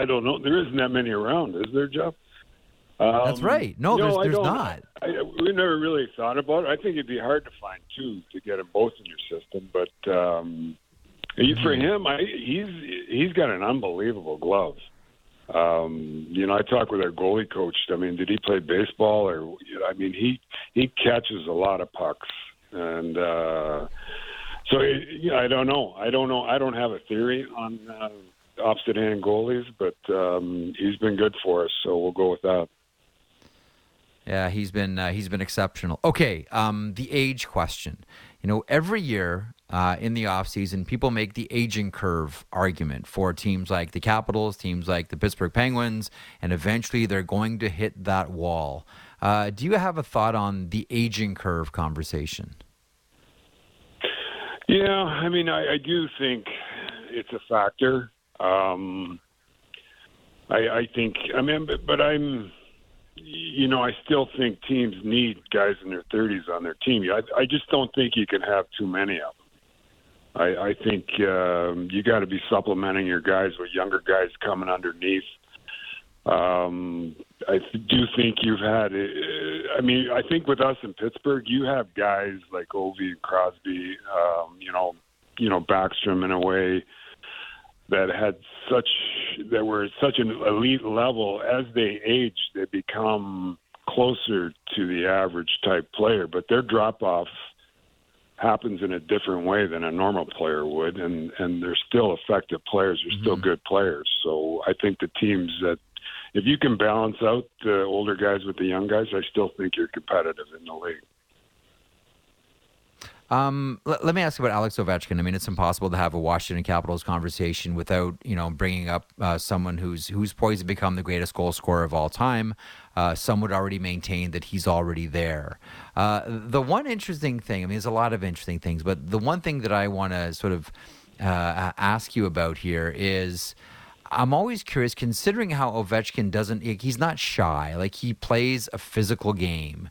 I don't know. There isn't that many around, is there, Jeff? Um, That's right. No, no there's, there's not. I, we never really thought about it. I think it'd be hard to find two to get them both in your system. But um, mm-hmm. for him, I, he's he's got an unbelievable glove. Um, you know, I talked with our goalie coach. I mean, did he play baseball or? I mean, he he catches a lot of pucks, and uh, so yeah, I don't know. I don't know. I don't have a theory on. Uh, opposite hand goalies, but um, he's been good for us, so we'll go with that. Yeah, he's been uh, he's been exceptional. Okay, um, the age question. You know, every year uh, in the offseason, people make the aging curve argument for teams like the Capitals, teams like the Pittsburgh Penguins, and eventually they're going to hit that wall. Uh, do you have a thought on the aging curve conversation? Yeah, I mean, I, I do think it's a factor. Um, I, I think. I mean, but, but I'm. You know, I still think teams need guys in their 30s on their team. I, I just don't think you can have too many of them. I, I think um, you got to be supplementing your guys with younger guys coming underneath. Um, I do think you've had. Uh, I mean, I think with us in Pittsburgh, you have guys like Ovi and Crosby. Um, you know, you know Backstrom in a way that had such that were at such an elite level as they age they become closer to the average type player. But their drop off happens in a different way than a normal player would and and they're still effective players. They're mm-hmm. still good players. So i think the teams that if you can balance out the older guys with the young guys i still think you're competitive in the league um, let, let, me ask about Alex Ovechkin. I mean, it's impossible to have a Washington Capitals conversation without you know bringing up uh, someone who's who's poised to become the greatest goal scorer of all time. Uh, some would already maintain that he's already there. Uh, the one interesting thing, I mean, there's a lot of interesting things, but the one thing that I want to sort of uh, ask you about here is. I'm always curious, considering how Ovechkin doesn't, he's not shy. Like he plays a physical game.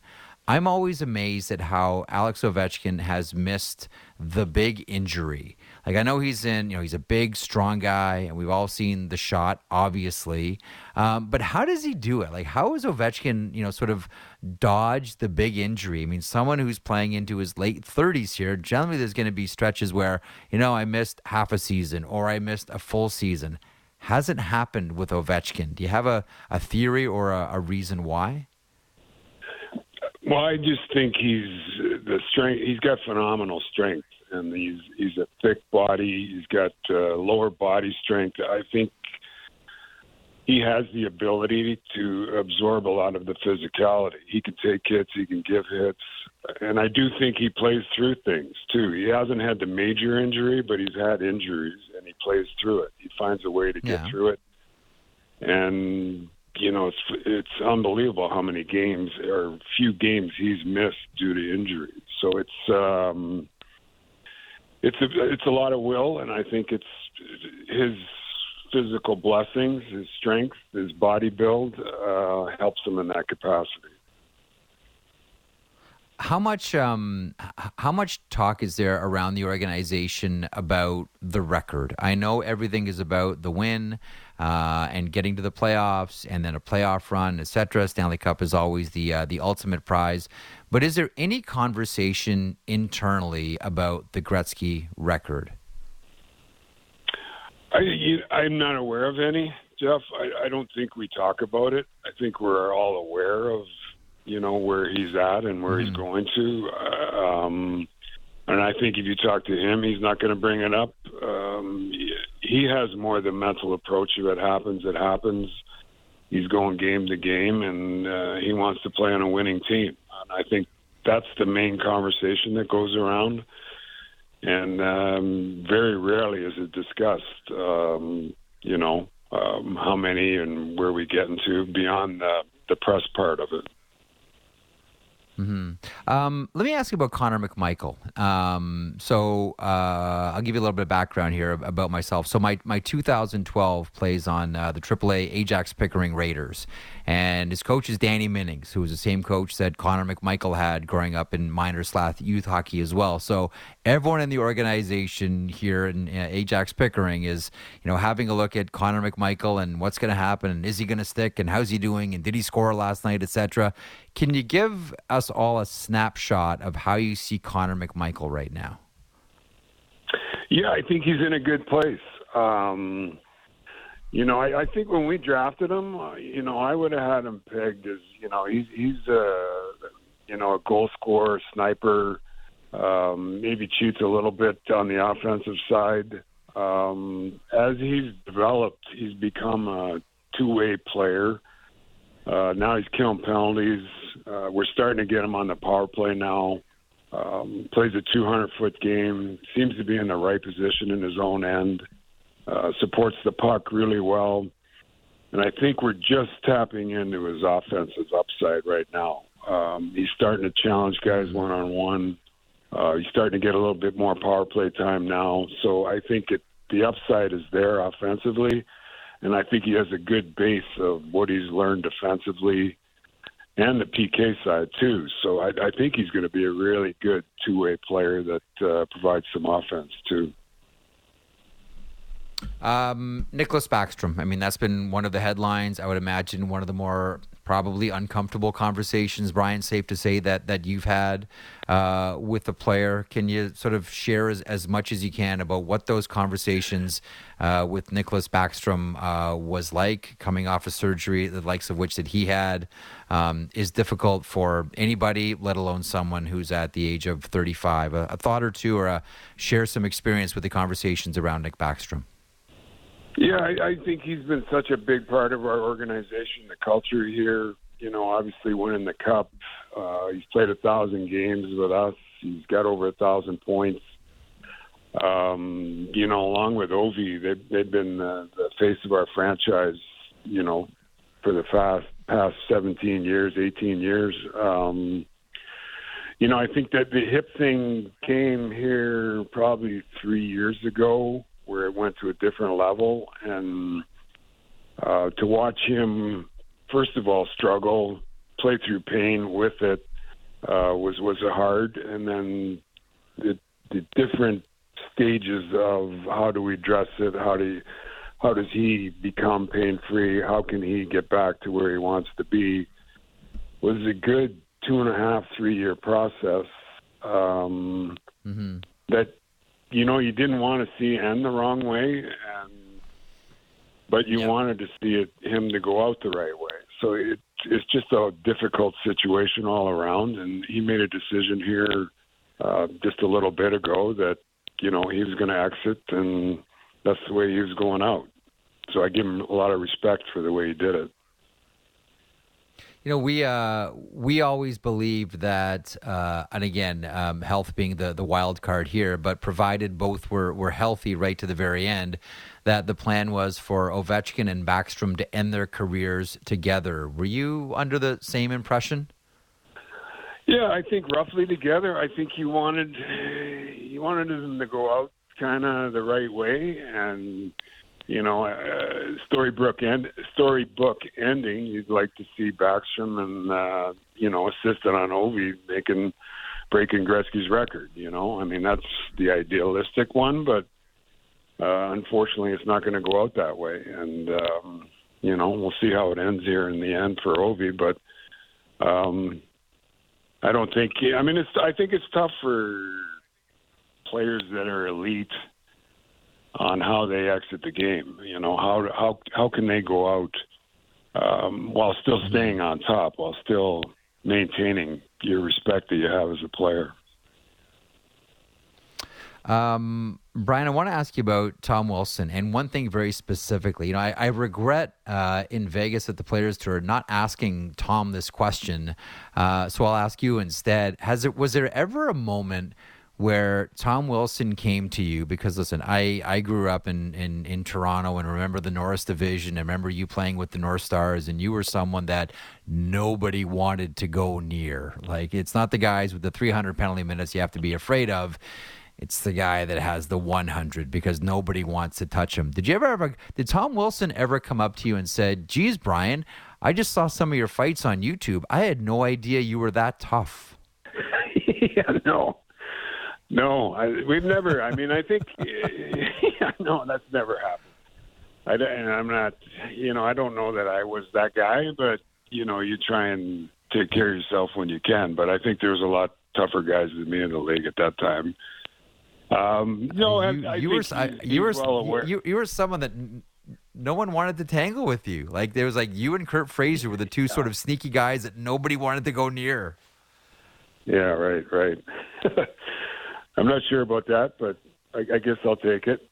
I'm always amazed at how Alex Ovechkin has missed the big injury. Like I know he's in, you know, he's a big, strong guy, and we've all seen the shot, obviously. Um, but how does he do it? Like how has Ovechkin, you know, sort of dodged the big injury? I mean, someone who's playing into his late 30s here, generally there's going to be stretches where, you know, I missed half a season or I missed a full season. Hasn't happened with Ovechkin. Do you have a, a theory or a, a reason why? Well, I just think he's the strength. He's got phenomenal strength, and he's he's a thick body. He's got uh, lower body strength. I think he has the ability to absorb a lot of the physicality. He can take hits. He can give hits, and I do think he plays through things too. He hasn't had the major injury, but he's had injuries, and he plays through it. He finds a way to get yeah. through it, and you know, it's it's unbelievable how many games or few games he's missed due to injury. So it's um, it's a it's a lot of will, and I think it's his physical blessings, his strength, his body build uh, helps him in that capacity. How much um, how much talk is there around the organization about the record? I know everything is about the win uh, and getting to the playoffs, and then a playoff run, etc. Stanley Cup is always the uh, the ultimate prize. But is there any conversation internally about the Gretzky record? I, I'm not aware of any, Jeff. I, I don't think we talk about it. I think we're all aware of you know where he's at and where mm-hmm. he's going to. Uh, um, and I think if you talk to him, he's not going to bring it up. Um, he has more the mental approach. If it happens, it happens. He's going game to game, and uh, he wants to play on a winning team. And I think that's the main conversation that goes around, and um, very rarely is it discussed. Um, you know, um, how many and where we get into beyond the, the press part of it. Mm-hmm. Um, let me ask you about Connor McMichael. Um, so uh, I'll give you a little bit of background here about myself. So my, my 2012 plays on uh, the AAA Ajax Pickering Raiders, and his coach is Danny Minnings, who was the same coach that Connor McMichael had growing up in minor slash youth hockey as well. So everyone in the organization here in uh, Ajax Pickering is, you know, having a look at Connor McMichael and what's going to happen, and is he going to stick, and how's he doing, and did he score last night, etc. Can you give us all a snapshot of how you see Connor McMichael right now? Yeah, I think he's in a good place. Um, you know, I, I think when we drafted him, uh, you know, I would have had him pegged as, you know, he's he's a, you know, a goal scorer, sniper. Um, maybe cheats a little bit on the offensive side. Um, as he's developed, he's become a two-way player. Uh, now he's killing penalties. Uh, we're starting to get him on the power play now. Um, plays a 200 foot game. Seems to be in the right position in his own end. Uh, supports the puck really well. And I think we're just tapping into his offensive upside right now. Um, he's starting to challenge guys one on one. He's starting to get a little bit more power play time now. So I think it, the upside is there offensively. And I think he has a good base of what he's learned defensively and the PK side too. So I, I think he's going to be a really good two-way player that uh, provides some offense too. Um, Nicklas Backstrom. I mean, that's been one of the headlines. I would imagine one of the more probably uncomfortable conversations, Brian. Safe to say that that you've had uh, with the player. Can you sort of share as, as much as you can about what those conversations uh, with Nicklas Backstrom uh, was like, coming off a surgery, the likes of which that he had, um, is difficult for anybody, let alone someone who's at the age of 35. A, a thought or two, or a, share some experience with the conversations around Nick Backstrom. Yeah, I, I think he's been such a big part of our organization, the culture here. You know, obviously winning the cup. Uh, he's played a thousand games with us. He's got over a thousand points. Um, you know, along with Ovi, they've, they've been the, the face of our franchise. You know, for the past past 17 years, 18 years. Um, you know, I think that the hip thing came here probably three years ago where it went to a different level. And uh, to watch him, first of all, struggle, play through pain with it uh, was was hard, and then the the different stages of how do we address it, how do you, how does he become pain free, how can he get back to where he wants to be, was a good two and a half three year process um, mm-hmm. that you know you didn't want to see end the wrong way, and but you yep. wanted to see it him to go out the right way. So it it's just a difficult situation all around, and he made a decision here uh, just a little bit ago that you know he was going to exit, and that's the way he was going out. So I give him a lot of respect for the way he did it. You know, we uh, we always believed that, uh, and again, um, health being the, the wild card here, but provided both were, were healthy right to the very end, that the plan was for Ovechkin and Backstrom to end their careers together. Were you under the same impression? Yeah, I think roughly together. I think he wanted he wanted them to go out kind of the right way, and you know, uh, storybook end storybook ending. You'd like to see Backstrom and uh, you know assistant on Ovi making breaking Gretzky's record. You know, I mean that's the idealistic one, but uh, unfortunately, it's not going to go out that way. And um, you know, we'll see how it ends here in the end for Ovi, but. Um, I don't think. I mean, it's. I think it's tough for players that are elite on how they exit the game. You know, how how how can they go out um, while still staying on top, while still maintaining your respect that you have as a player. Um, Brian, I want to ask you about Tom Wilson and one thing very specifically. You know, I, I regret uh, in Vegas at the Players Tour not asking Tom this question, uh, so I'll ask you instead. Has it was there ever a moment? Where Tom Wilson came to you because listen, I, I grew up in, in, in Toronto and remember the Norris division. I remember you playing with the North Stars and you were someone that nobody wanted to go near. Like it's not the guys with the 300 penalty minutes you have to be afraid of. It's the guy that has the 100 because nobody wants to touch him. Did you ever ever did Tom Wilson ever come up to you and said, "Geez, Brian, I just saw some of your fights on YouTube. I had no idea you were that tough." yeah, no. No, I, we've never. I mean, I think yeah, no, that's never happened. I and I'm not. You know, I don't know that I was that guy, but you know, you try and take care of yourself when you can. But I think there was a lot tougher guys than me in the league at that time. Um, no, you, I, I you were I, you were well you, you were someone that no one wanted to tangle with you. Like there was like you and Curt Fraser were the two yeah. sort of sneaky guys that nobody wanted to go near. Yeah, right, right. I'm not sure about that, but I, I guess I'll take it.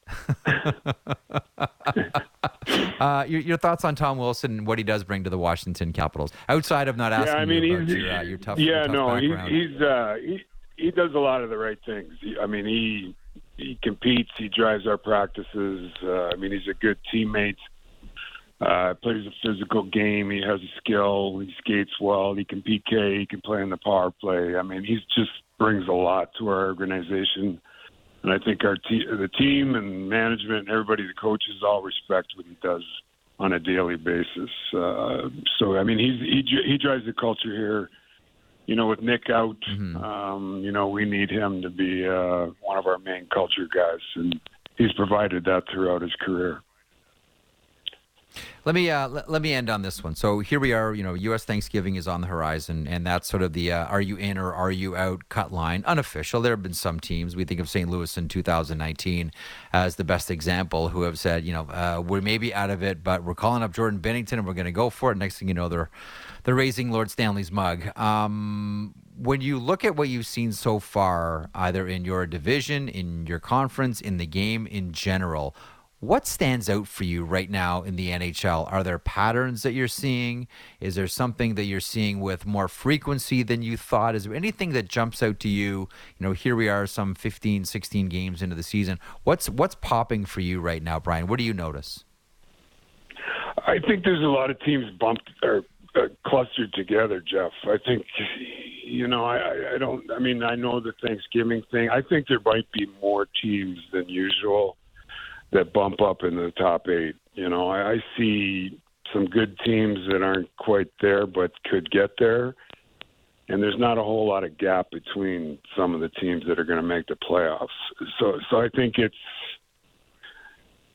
uh, your, your, thoughts on Tom Wilson and what he does bring to the Washington Capitals, outside of not asking yeah, I mean, you about your, uh, your tough, yeah, your tough no, background. He, he's uh, he he does a lot of the right things. He, I mean, he he competes, he drives our practices. Uh, I mean, he's a good teammate. Uh, plays a physical game. He has a skill. He skates well. He can PK. He can play in the power play. I mean, he's just brings a lot to our organization. And I think our te- the team and management and everybody, the coaches, all respect what he does on a daily basis. Uh, so I mean, he's he he drives the culture here. You know, with Nick out, mm-hmm. um, you know, we need him to be uh, one of our main culture guys, and he's provided that throughout his career. Let me uh, let, let, me end on this one. So here we are. You know, U.S. Thanksgiving is on the horizon, and that's sort of the uh, "Are you in or are you out?" cut line. Unofficial. There have been some teams. We think of St. Louis in 2019 as the best example, who have said, you know, uh, we're maybe out of it, but we're calling up Jordan Binnington and we're going to go for it. Next thing you know, they're they're raising Lord Stanley's mug. Um, when you look at what you've seen so far, either in your division, in your conference, in the game in general what stands out for you right now in the NHL? Are there patterns that you're seeing? Is there something that you're seeing with more frequency than you thought? Is there anything that jumps out to you? You know, here we are some 15, 16 games into the season. What's what's popping for you right now, Brian? What do you notice? I think there's a lot of teams bumped or uh, clustered together, Jeff. I think you know, I, I don't. I mean, I know the Thanksgiving thing. I think there might be more teams than usual that bump up in the top eight. You know, I, I see some good teams that aren't quite there but could get there. And there's not a whole lot of gap between some of the teams that are going to make the playoffs. So, so I think it's,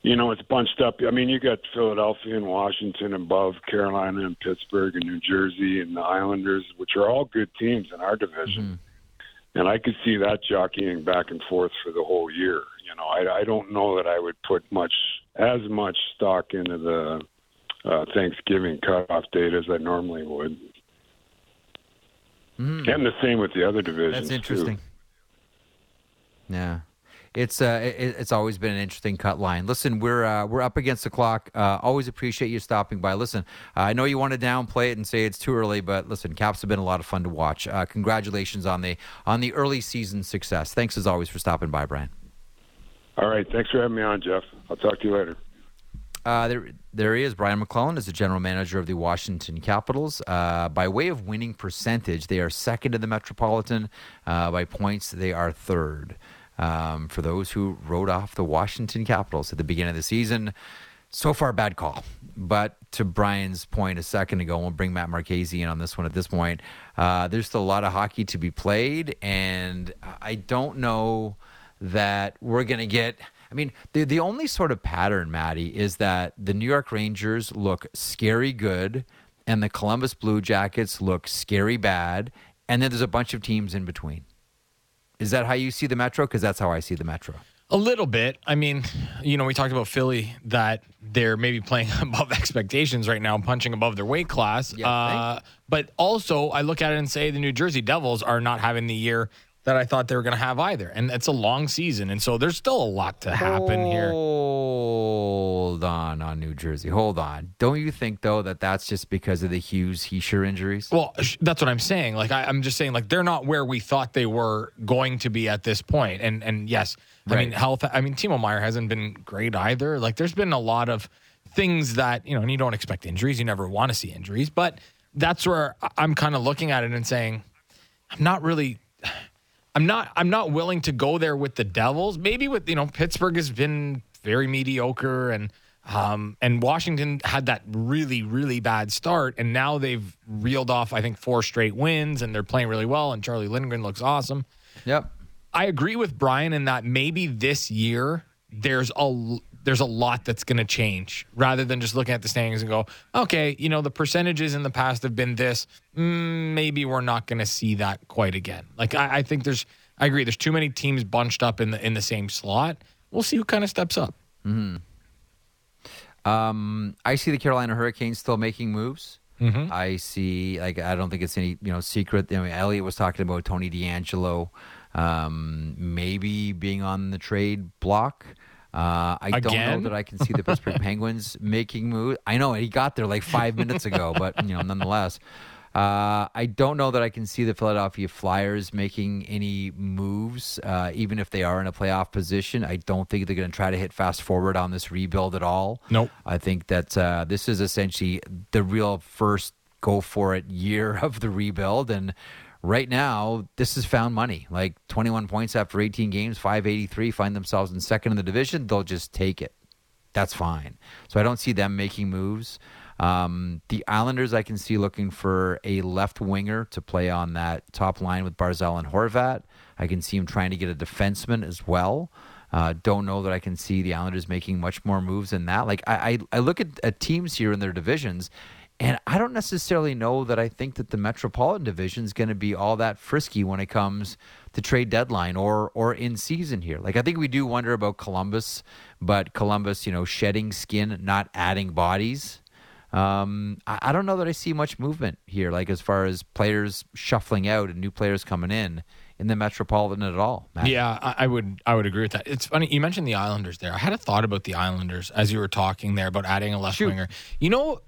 you know, it's bunched up. I mean, you got Philadelphia and Washington above Carolina and Pittsburgh and New Jersey and the Islanders, which are all good teams in our division. Mm-hmm. And I could see that jockeying back and forth for the whole year. You know, I, I don't know that I would put much as much stock into the uh, Thanksgiving cutoff date as I normally would. Mm. And the same with the other divisions. That's interesting. Too. Yeah. It's uh, it, it's always been an interesting cut line. Listen, we're uh, we're up against the clock. Uh, always appreciate you stopping by. Listen, I know you want to downplay it and say it's too early, but listen, Caps have been a lot of fun to watch. Uh, congratulations on the on the early season success. Thanks as always for stopping by, Brian. All right. Thanks for having me on, Jeff. I'll talk to you later. Uh, there, there he is. Brian MacLellan is the general manager of the Washington Capitals. Uh, by way of winning percentage, they are second in the Metropolitan. Uh, by points, they are third. Um, for those who wrote off the Washington Capitals at the beginning of the season, so far bad call. But to Brian's point a second ago, we'll bring Matt Marchese in on this one at this point. Uh, there's still a lot of hockey to be played, and I don't know that we're going to get. I mean, the the only sort of pattern, Maddie, is that the New York Rangers look scary good, and the Columbus Blue Jackets look scary bad, and then there's a bunch of teams in between. Is that how you see the Metro? Because that's how I see the Metro. A little bit. I mean, you know, we talked about Philly that they're maybe playing above expectations right now, punching above their weight class. Yeah, uh, but also, I look at it and say the New Jersey Devils are not having the year that I thought they were going to have either. And it's a long season, and so there's still a lot to happen here. Hold on on New Jersey. Hold on. Don't you think though that that's just because of the Hughes Hischier injuries? Well, that's what I'm saying. Like I, am just saying, like they're not where we thought they were going to be at this point. And and yes, right. I mean health. I mean Timo Meier hasn't been great either. Like there's been a lot of things that you know, and you don't expect injuries. You never want to see injuries, but that's where I'm kind of looking at it and saying, I'm not really. I'm not. I'm not willing to go there with the Devils. Maybe with you know Pittsburgh has been very mediocre and um, and Washington had that really, really bad start, and now they've reeled off, I think, four straight wins, and they're playing really well. And Charlie Lindgren looks awesome. Yep. I agree with Brian in that maybe this year there's a there's a lot that's going to change rather than just looking at the standings and go, okay, you know, the percentages in the past have been this. Mm, maybe we're not going to see that quite again. Like I, I think there's, I agree. There's too many teams bunched up in the in the same slot. We'll see who kind of steps up. Mm-hmm. Um, I see the Carolina Hurricanes still making moves. Mm-hmm. I see, like, I don't think it's any you know secret. I mean, Elliotte was talking about Tony DeAngelo, um, maybe being on the trade block. Uh, I Again? don't know that I can see the Pittsburgh Penguins making moves. I know he got there like five minutes ago, but you know, nonetheless. Uh, I don't know that I can see the Philadelphia Flyers making any moves, uh, even if they are in a playoff position. I don't think they're going to try to hit fast forward on this rebuild at all. Nope. I think that uh, this is essentially the real first go for it year of the rebuild. And right now, this is found money. Like 21 points after 18 games, 583, find themselves in second in the division. They'll just take it. That's fine. So I don't see them making moves. Um, the Islanders, I can see looking for a left winger to play on that top line with Barzal and Horvat. I can see him trying to get a defenseman as well. Uh, don't know that I can see the Islanders making much more moves than that. Like I, I, I look at, at teams here in their divisions, and I don't necessarily know that I think that the Metropolitan Division is going to be all that frisky when it comes to trade deadline or or in season here. Like I think we do wonder about Columbus, but Columbus, you know, shedding skin, not adding bodies. Um, I, I, don't know that I see much movement here, like as far as players shuffling out and new players coming in in the Metropolitan at all. Matt. Yeah, I, I, would I would agree with that. It's funny you mentioned the Islanders there. I had a thought about the Islanders as you were talking there about adding a left Shoot. winger. You know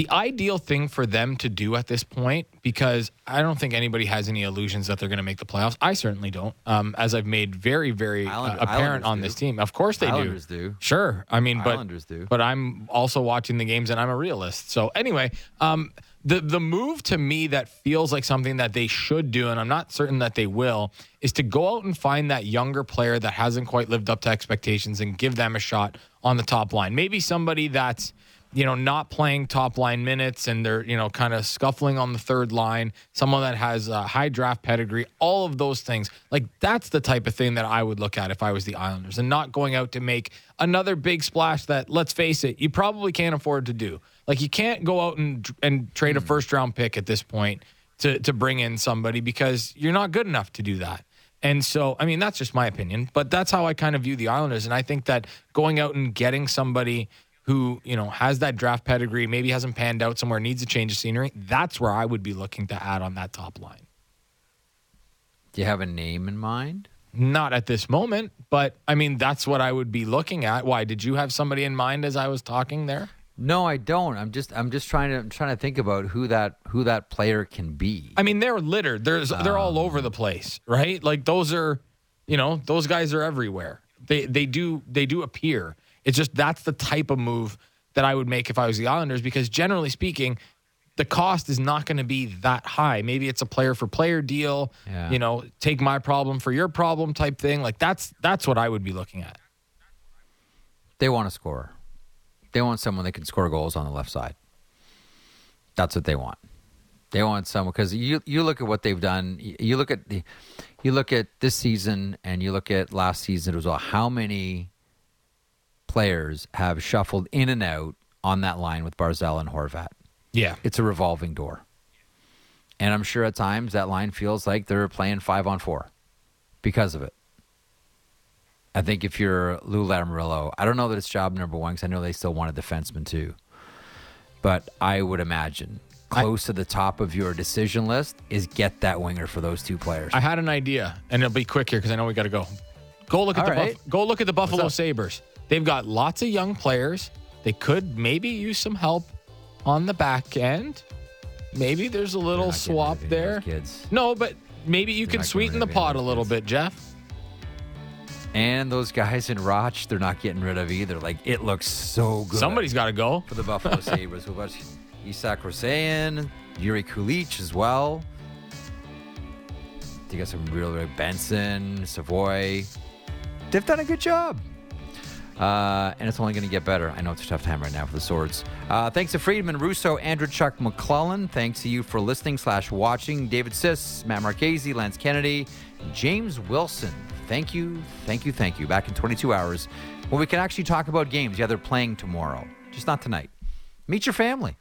the ideal thing for them to do at this point, because I don't think anybody has any illusions that they're going to make the playoffs. I certainly don't, um, as I've made very, very uh, apparent Islanders on do. this team. Of course they Islanders do. do. Sure. I mean, but, Islanders do. but I'm also watching the games and I'm a realist. So anyway, um, the the move to me that feels like something that they should do, and I'm not certain that they will, is to go out and find that younger player that hasn't quite lived up to expectations and give them a shot on the top line. Maybe somebody that's you know, not playing top line minutes and they're, you know, kind of scuffling on the third line, someone that has a high draft pedigree, all of those things. Like, that's the type of thing that I would look at if I was the Islanders and not going out to make another big splash that, let's face it, you probably can't afford to do. Like, you can't go out and, and trade a hmm. first round pick at this point to, to bring in somebody because you're not good enough to do that. And so, I mean, that's just my opinion, but that's how I kind of view the Islanders. And I think that going out and getting somebody who you know has that draft pedigree, maybe hasn't panned out somewhere, needs a change of scenery. That's where I would be looking to add on that top line. Do you have a name in mind? Not at this moment, but I mean that's what I would be looking at. Why did you have somebody in mind as I was talking there? No, I don't. I'm just I'm just trying to I'm trying to think about who that who that player can be. I mean, they're littered. There's um, they're all over um. the place, right? Like those are, you know, those guys are everywhere. They they do they do appear. It's just that's the type of move that I would make if I was the Islanders because generally speaking, the cost is not going to be that high. Maybe it's a player for player deal, yeah. you know, take my problem for your problem type thing. Like that's that's what I would be looking at. They want to score. They want someone that can score goals on the left side. That's what they want. They want someone because you you look at what they've done. You look at the, you look at this season and you look at last season as well. How many players have shuffled in and out on that line with Barzal and Horvat. Yeah. It's a revolving door. And I'm sure at times that line feels like they're playing five on four because of it. I think if you're Lou Lamoriello, I don't know that it's job number one because I know they still want a defenseman too. But I would imagine close to the top of your decision list is get that winger for those two players. I had an idea, and it'll be quick here because I know we got to go. Go look at All the right. Buff- go look at the Buffalo? Sabres. They've got lots of young players. They could maybe use some help on the back end. Maybe there's a little swap rid of any of there. kids. No, but maybe you can sweeten the of any of pot a little bit, Jeff. and those guys in Roch, they're not getting rid of either. Like it looks so good. Somebody's got to go. for the Buffalo Sabres. We've got Isak Rosén, Jiri Kulich as well. You got some real, real Benson, Savoie. They've done a good job. Uh, and it's only going to get better. I know it's a tough time right now for the Swords. Uh, thanks to Friedman, Russo, Andrew Chuck MacLellan. Thanks to you for listening slash watching. David Siss, Matt Marchese, Lance Kennedy, James Wilson. Thank you, thank you, thank you. Back in 22 hours when we can actually talk about games. Yeah, they're playing tomorrow, just not tonight. Meet your family.